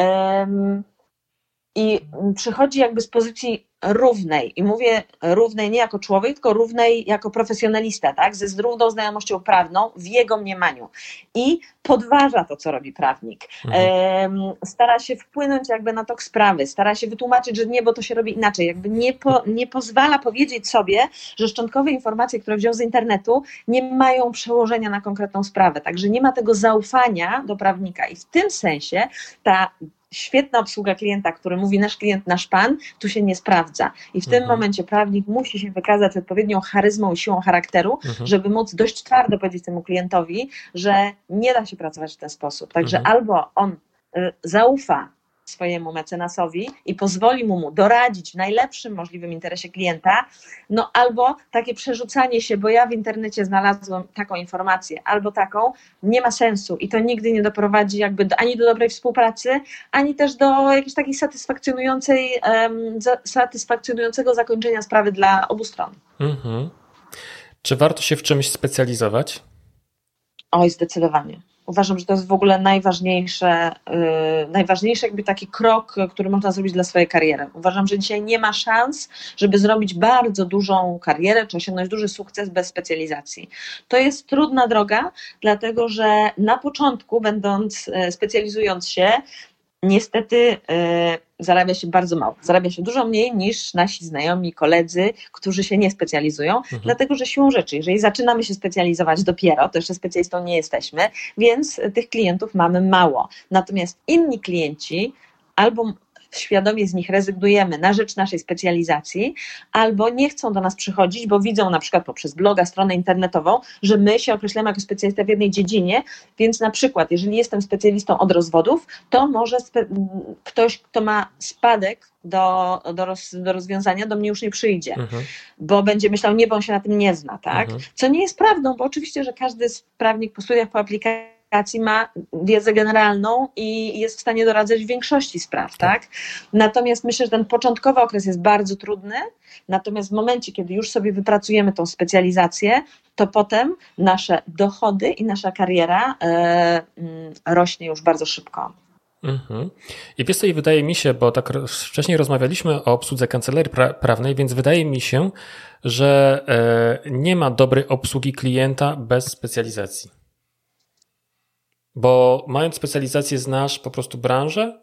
i przychodzi jakby z pozycji równej. I mówię równej nie jako człowiek, tylko równej jako profesjonalista, tak? Ze równą znajomością prawną w jego mniemaniu. I podważa to, co robi prawnik. Mhm. Stara się wpłynąć jakby na tok sprawy, stara się wytłumaczyć, że nie, bo to się robi inaczej. Jakby nie, po, nie pozwala powiedzieć sobie, że szczątkowe informacje, które wziął z internetu, nie mają przełożenia na konkretną sprawę. Także nie ma tego zaufania do prawnika. I w tym sensie ta świetna obsługa klienta, który mówi nasz klient, nasz pan, tu się nie sprawdza. I w mhm. tym momencie prawnik musi się wykazać odpowiednią charyzmą i siłą charakteru, mhm. żeby móc dość twardo powiedzieć temu klientowi, że nie da się pracować w ten sposób. Także mhm. albo on y, zaufa swojemu mecenasowi i pozwoli mu, mu doradzić w najlepszym możliwym interesie klienta, no albo takie przerzucanie się, bo ja w internecie znalazłem taką informację, albo taką, nie ma sensu i to nigdy nie doprowadzi jakby do, ani do dobrej współpracy, ani też do jakiejś takiej satysfakcjonującej, um, satysfakcjonującego zakończenia sprawy dla obu stron. Mhm. Czy warto się w czymś specjalizować? Oj, zdecydowanie. Uważam, że to jest w ogóle najważniejsze, yy, najważniejszy jakby taki krok, który można zrobić dla swojej kariery. Uważam, że dzisiaj nie ma szans, żeby zrobić bardzo dużą karierę, czy osiągnąć duży sukces bez specjalizacji. To jest trudna droga, dlatego że na początku, będąc, yy, specjalizując się, niestety yy, zarabia się bardzo mało. Zarabia się dużo mniej niż nasi znajomi, koledzy, którzy się nie specjalizują, mhm. dlatego że siłą rzeczy, jeżeli zaczynamy się specjalizować dopiero, to jeszcze specjalistą nie jesteśmy, więc tych klientów mamy mało. Natomiast inni klienci albo świadomie z nich rezygnujemy na rzecz naszej specjalizacji, albo nie chcą do nas przychodzić, bo widzą na przykład poprzez bloga, stronę internetową, że my się określamy jako specjalista w jednej dziedzinie, więc na przykład, jeżeli jestem specjalistą od rozwodów, to może ktoś, kto ma spadek do, do, roz, do rozwiązania, do mnie już nie przyjdzie, mhm. bo będzie myślał, nie, bo on się na tym nie zna, tak? Mhm. Co nie jest prawdą, bo oczywiście, że każdy prawnik po studiach, po aplikacji kwalifikacji ma wiedzę generalną i jest w stanie doradzać w większości spraw, tak? tak? Natomiast myślę, że ten początkowy okres jest bardzo trudny, natomiast w momencie, kiedy już sobie wypracujemy tą specjalizację, to potem nasze dochody i nasza kariera e, mm, rośnie już bardzo szybko. Mhm. I wiesz co, i wydaje mi się, bo tak wcześniej rozmawialiśmy o obsłudze kancelarii pra prawnej, więc wydaje mi się, że e, nie ma dobrej obsługi klienta bez specjalizacji. Bo mając specjalizację, znasz po prostu branżę,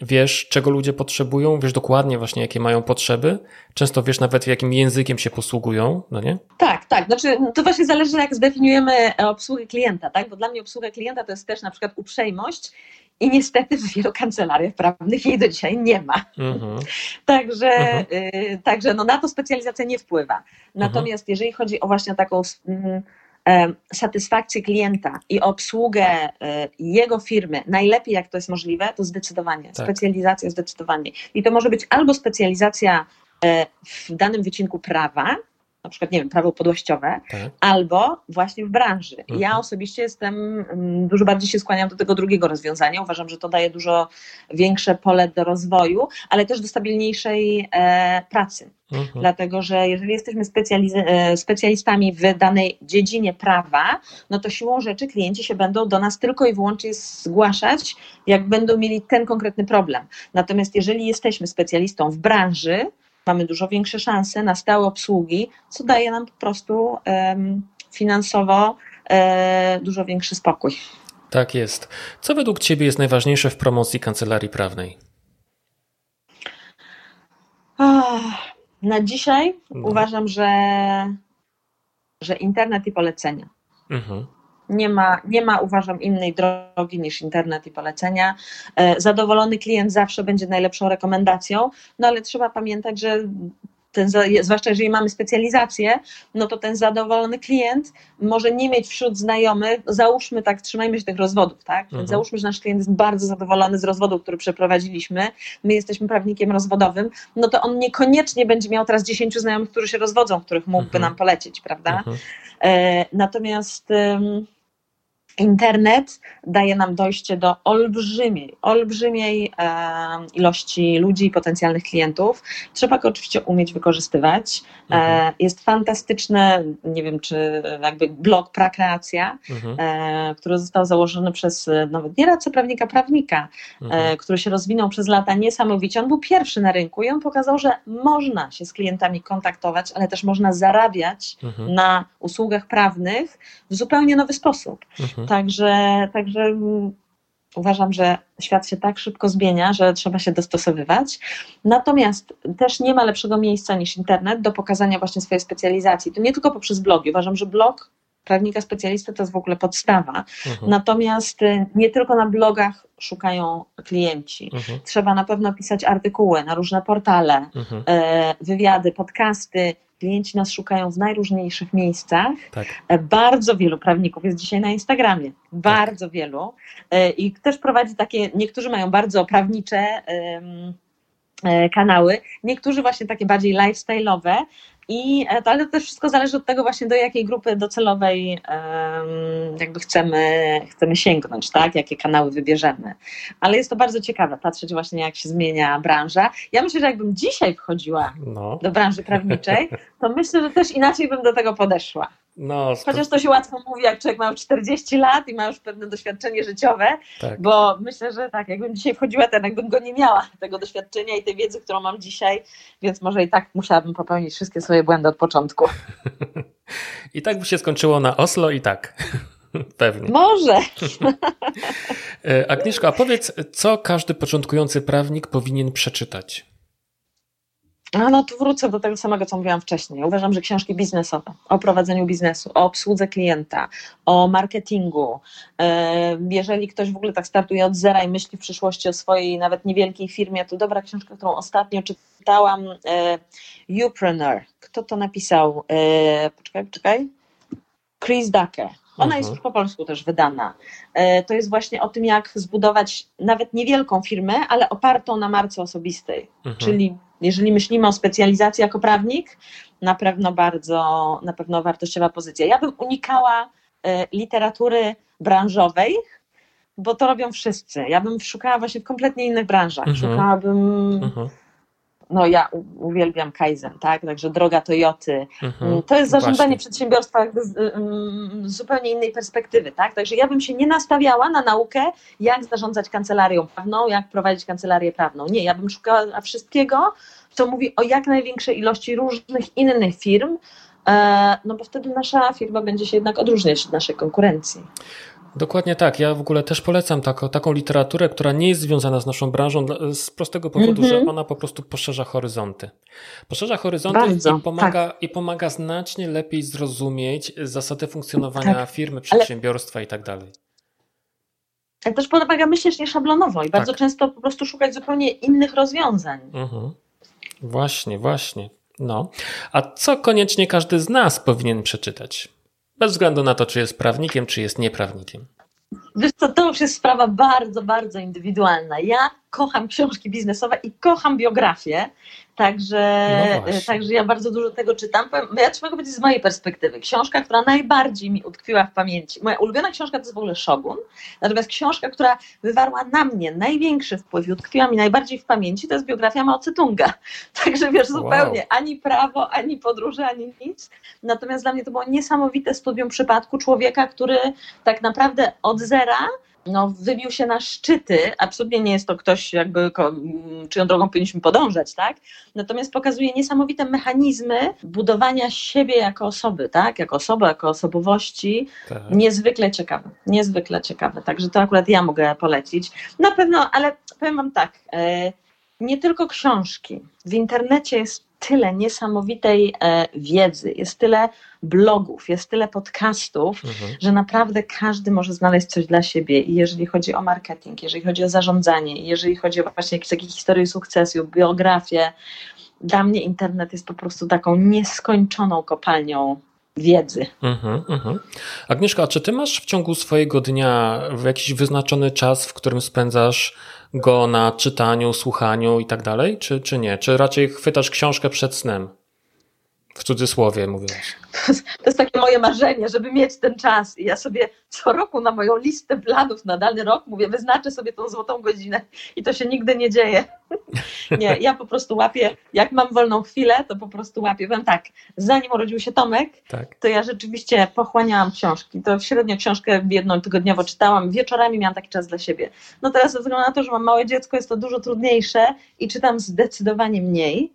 wiesz, czego ludzie potrzebują, wiesz dokładnie właśnie, jakie mają potrzeby. Często wiesz nawet, jakim językiem się posługują, no nie? Tak, tak. Znaczy, to właśnie zależy, jak zdefiniujemy obsługę klienta, tak? Bo dla mnie obsługa klienta to jest też na przykład uprzejmość i niestety w wielu kancelariach prawnych jej do dzisiaj nie ma. Mhm. także mhm. Y, także no, na to specjalizacja nie wpływa. Natomiast mhm. jeżeli chodzi o właśnie taką mm, e, satysfakcję klienta i obsługę e, jego firmy, najlepiej jak to jest możliwe, to zdecydowanie. Tak. Specjalizacja zdecydowanie. I to może być albo specjalizacja e, w danym wycinku prawa, na przykład, nie wiem, prawo podłościowe, tak. albo właśnie w branży. Mhm. Ja osobiście jestem, mm, dużo bardziej się skłaniam do tego drugiego rozwiązania. Uważam, że to daje dużo większe pole do rozwoju, ale też do stabilniejszej e, pracy. Mhm. Dlatego, że jeżeli jesteśmy e, specjalistami w danej dziedzinie prawa, no to siłą rzeczy klienci się będą do nas tylko i wyłącznie zgłaszać, jak będą mieli ten konkretny problem. Natomiast jeżeli jesteśmy specjalistą w branży, mamy dużo większe szanse na stałe obsługi, co daje nam po prostu finansowo um, dużo większy spokój. Tak jest. Co według Ciebie jest najważniejsze w promocji kancelarii prawnej? Na dzisiaj no. uważam, że, że internet i polecenia. Mhm. Nie ma, nie ma, uważam, innej drogi niż internet i polecenia. E, zadowolony klient zawsze będzie najlepszą rekomendacją, no ale trzeba pamiętać, że ten, zwłaszcza jeżeli mamy specjalizację, no to ten zadowolony klient może nie mieć wśród znajomych, załóżmy tak, trzymajmy się tych rozwodów, tak? Mhm. załóżmy, że nasz klient jest bardzo zadowolony z rozwodu, który przeprowadziliśmy, my jesteśmy prawnikiem rozwodowym, no to on niekoniecznie będzie miał teraz 10 znajomych, którzy się rozwodzą, których mógłby mhm. nam polecić, prawda? Mhm. E, natomiast internet daje nam dojście do olbrzymiej, olbrzymiej e, ilości ludzi i potencjalnych klientów. Trzeba go oczywiście umieć wykorzystywać. E, mhm. jest fantastyczny, nie wiem czy jakby blog Prakreacja, mhm. e, który został założony przez nawet nie radcę prawnika, prawnika, mhm. który się rozwinął przez lata niesamowicie. On był pierwszy na rynku i on pokazał, że można się z klientami kontaktować, ale też można zarabiać mhm. na usługach prawnych w zupełnie nowy sposób. Także, także uważam, że świat się tak szybko zmienia, że trzeba się dostosowywać. Natomiast też nie ma lepszego miejsca niż internet do pokazania właśnie swojej specjalizacji. To nie tylko poprzez blogi. Uważam, że blog prawnika specjalisty to jest w ogóle podstawa. Mhm. Natomiast y, nie tylko na blogach szukają klienci. Mhm. Trzeba na pewno pisać artykuły na różne portale, mhm. E, wywiady, podcasty, Klienci nas szukają w najróżniejszych miejscach. Tak. E, bardzo wielu prawników jest dzisiaj na Instagramie. Bardzo tak. wielu. E, I też prowadzi takie, niektórzy mają bardzo prawnicze kanały, niektórzy właśnie takie bardziej lifestyle'owe, i, e, ale to też wszystko zależy od tego właśnie do jakiej grupy docelowej jakby chcemy, chcemy sięgnąć, tak? Jakie kanały wybierzemy. Ale jest to bardzo ciekawe patrzeć właśnie jak się zmienia branża. Ja myślę, że jakbym dzisiaj wchodziła no. do branży prawniczej, to myślę, że też inaczej bym do tego podeszła. No, Chociaż to się łatwo mówi, jak człowiek ma już 40 lat i ma już pewne doświadczenie życiowe, tak. bo myślę, że tak, jakbym dzisiaj wchodziła, to jakbym go nie miała, tego doświadczenia i tej wiedzy, którą mam dzisiaj, więc może i tak musiałabym popełnić wszystkie swoje błędy od początku. I tak by się skończyło na Oslo i tak. Pewnie. Może. E, Agnieszko, a powiedz, co każdy początkujący prawnik powinien przeczytać? A no to wrócę do tego samego, co mówiłam wcześniej. Uważam, że książki biznesowe o prowadzeniu biznesu, o obsłudze klienta, o marketingu. E, jeżeli ktoś w ogóle tak startuje od zera i myśli w przyszłości o swojej nawet niewielkiej firmie, to dobra książka, którą ostatnio czytałam, e, Upreneur. Kto to napisał? E, poczekaj, poczekaj. Chris Ducker. Ona jest mhm. po polsku też wydana. To jest właśnie o tym, jak zbudować nawet niewielką firmę, ale opartą na marce osobistej, mhm. czyli jeżeli myślimy o specjalizacji jako prawnik, na pewno bardzo, na pewno wartościowa pozycja. Ja bym unikała e, literatury branżowej, bo to robią wszyscy. Ja bym szukała właśnie w kompletnie innych branżach. Mhm. Szukałabym. Mhm. No ja uwielbiam Kaizen, tak? Także droga Toyoty. Mhm. To jest zarządzanie Właśnie. przedsiębiorstwa z, z, zupełnie innej perspektywy, tak? Także ja bym się nie nastawiała na naukę, jak zarządzać kancelarią prawną, jak prowadzić kancelarię prawną. Nie, ja bym szukała wszystkiego, co mówi o jak największej ilości różnych innych firm, e, no bo wtedy nasza firma będzie się jednak odróżniać od naszej konkurencji. Dokładnie tak. Ja w ogóle też polecam taką, taką literaturę, która nie jest związana z naszą branżą z prostego powodu, mm -hmm. że mhm. ona po prostu poszerza horyzonty. Poszerza horyzonty Bardzo, i, pomaga, tak. i pomaga znacznie lepiej zrozumieć zasady funkcjonowania tak. firmy, przedsiębiorstwa Ale... i tak dalej. Tak też pomaga myśleć nieszablonowo i bardzo tak. często po prostu szukać zupełnie innych rozwiązań. Mhm. Właśnie, właśnie. No. A co koniecznie każdy z nas powinien przeczytać? Bez względu na to, czy jest prawnikiem, czy jest nieprawnikiem. Wiesz co, to już jest sprawa bardzo, bardzo indywidualna. Ja kocham książki biznesowe i kocham biografię, także, no także ja bardzo dużo tego czytam. Ja mogę powiedzieć z mojej perspektywy. Książka, która najbardziej mi utkwiła w pamięci, moja ulubiona książka to jest w ogóle Shogun, natomiast książka, która wywarła na mnie największy wpływ i utkwiła mi najbardziej w pamięci, to jest biografia Mao Tse-tunga. Także wiesz, zupełnie wow. ani prawo, ani podróże, ani nic. Natomiast dla mnie to było niesamowite studium przypadku człowieka, który tak naprawdę od zera no, wybił się na szczyty. Absolutnie nie jest to ktoś, jakby, czyją drogą powinniśmy podążać, tak? Natomiast pokazuje niesamowite mechanizmy budowania siebie jako osoby, tak? Jako osoby, jako osobowości. Tak. Niezwykle ciekawe, niezwykle ciekawe. Także to akurat ja mogę polecić. Na pewno, ale powiem Wam tak, e, nie tylko książki. W internecie jest tyle niesamowitej e, wiedzy, jest tyle blogów, jest tyle podcastów, mhm. że naprawdę każdy może znaleźć coś dla siebie. I jeżeli chodzi o marketing, jeżeli chodzi o zarządzanie, jeżeli chodzi o właśnie jakieś takie historie sukcesu, biografię, dla mnie internet jest po prostu taką nieskończoną kopalnią wiedzy. Mhm, mhm. Agnieszka, a czy ty masz w ciągu swojego dnia jakiś wyznaczony czas, w którym spędzasz go na czytaniu, słuchaniu i tak dalej, czy, czy nie? Czy raczej chwytasz książkę przed snem? W cudzysłowie mówiąc. To jest takie moje marzenie, żeby mieć ten czas. I ja sobie co roku na moją listę planów na dany rok mówię, wyznaczę sobie tą złotą godzinę i to się nigdy nie dzieje. Nie, ja po prostu łapię, jak mam wolną chwilę, to po prostu łapię. Wiem tak, zanim urodził się Tomek, tak. to ja rzeczywiście pochłaniałam książki. To średnio książkę jedną tygodniowo czytałam, wieczorami miałam taki czas dla siebie. No teraz ze względu na to, że mam małe dziecko, jest to dużo trudniejsze i czytam zdecydowanie mniej.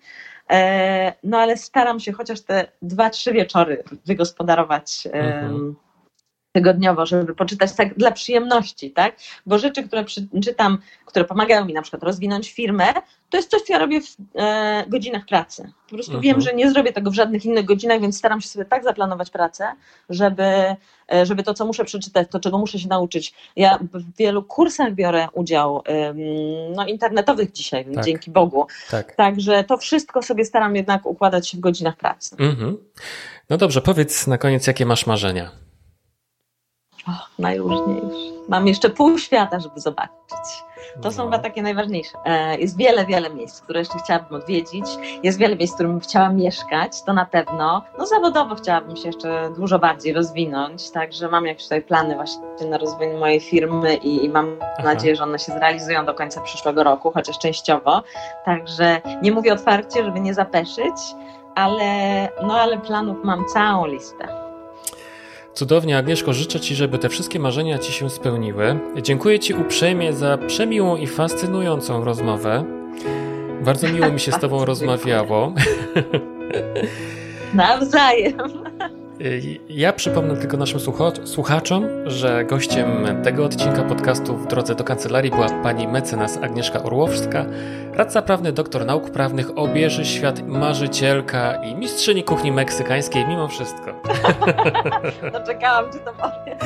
E, no ale staram się chociaż te dwa, trzy wieczory wygospodarować mhm. Tygodniowo, żeby poczytać tak dla przyjemności, tak? Bo rzeczy, które czytam, które pomagają mi na przykład rozwinąć firmę, to jest coś, co ja robię w e, godzinach pracy. Po prostu mhm. wiem, że nie zrobię tego w żadnych innych godzinach, więc staram się sobie tak zaplanować pracę, żeby, e, żeby to, co muszę przeczytać, to, czego muszę się nauczyć. Ja w wielu kursach biorę udział, no, internetowych dzisiaj, tak. dzięki Bogu. Tak. Także to wszystko sobie staram jednak układać w godzinach pracy. Mhm. No dobrze, powiedz na koniec, jakie masz marzenia? O, najróżniejsze. Mam jeszcze pół świata, żeby zobaczyć. To są chyba takie najważniejsze. E, jest wiele, wiele miejsc, które jeszcze chciałabym odwiedzić. Jest wiele miejsc, w którym chciałam mieszkać, to na pewno. No zawodowo chciałabym się jeszcze dużo bardziej rozwinąć, także mam jakieś tutaj plany właśnie na rozwój mojej firmy i, i mam Aha. nadzieję, że one się zrealizują do końca przyszłego roku, chociaż częściowo. Także nie mówię otwarcie, żeby nie zapeszyć, ale, no ale planów mam całą listę. Cudownie, Agnieszko, życzę Ci, żeby te wszystkie marzenia Ci się spełniły. Dziękuję Ci uprzejmie za przemiłą i fascynującą rozmowę. Bardzo miło mi się z Tobą rozmawiało. Nawzajem. Ja przypomnę tylko naszym słuchaczom, że gościem tego odcinka podcastu w drodze do kancelarii była pani mecenas Agnieszka Orłowska, radca prawny, doktor nauk prawnych, obieży świat, marzycielka i mistrzyni kuchni meksykańskiej mimo wszystko. No czekałam, czy to powiem.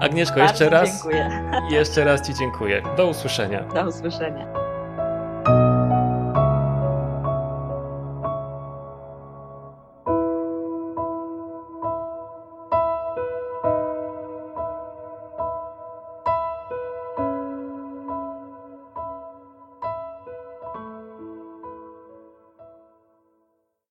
Agnieszko, Bardzo jeszcze raz. Dziękuję. Jeszcze raz Ci dziękuję. Do usłyszenia. Do usłyszenia.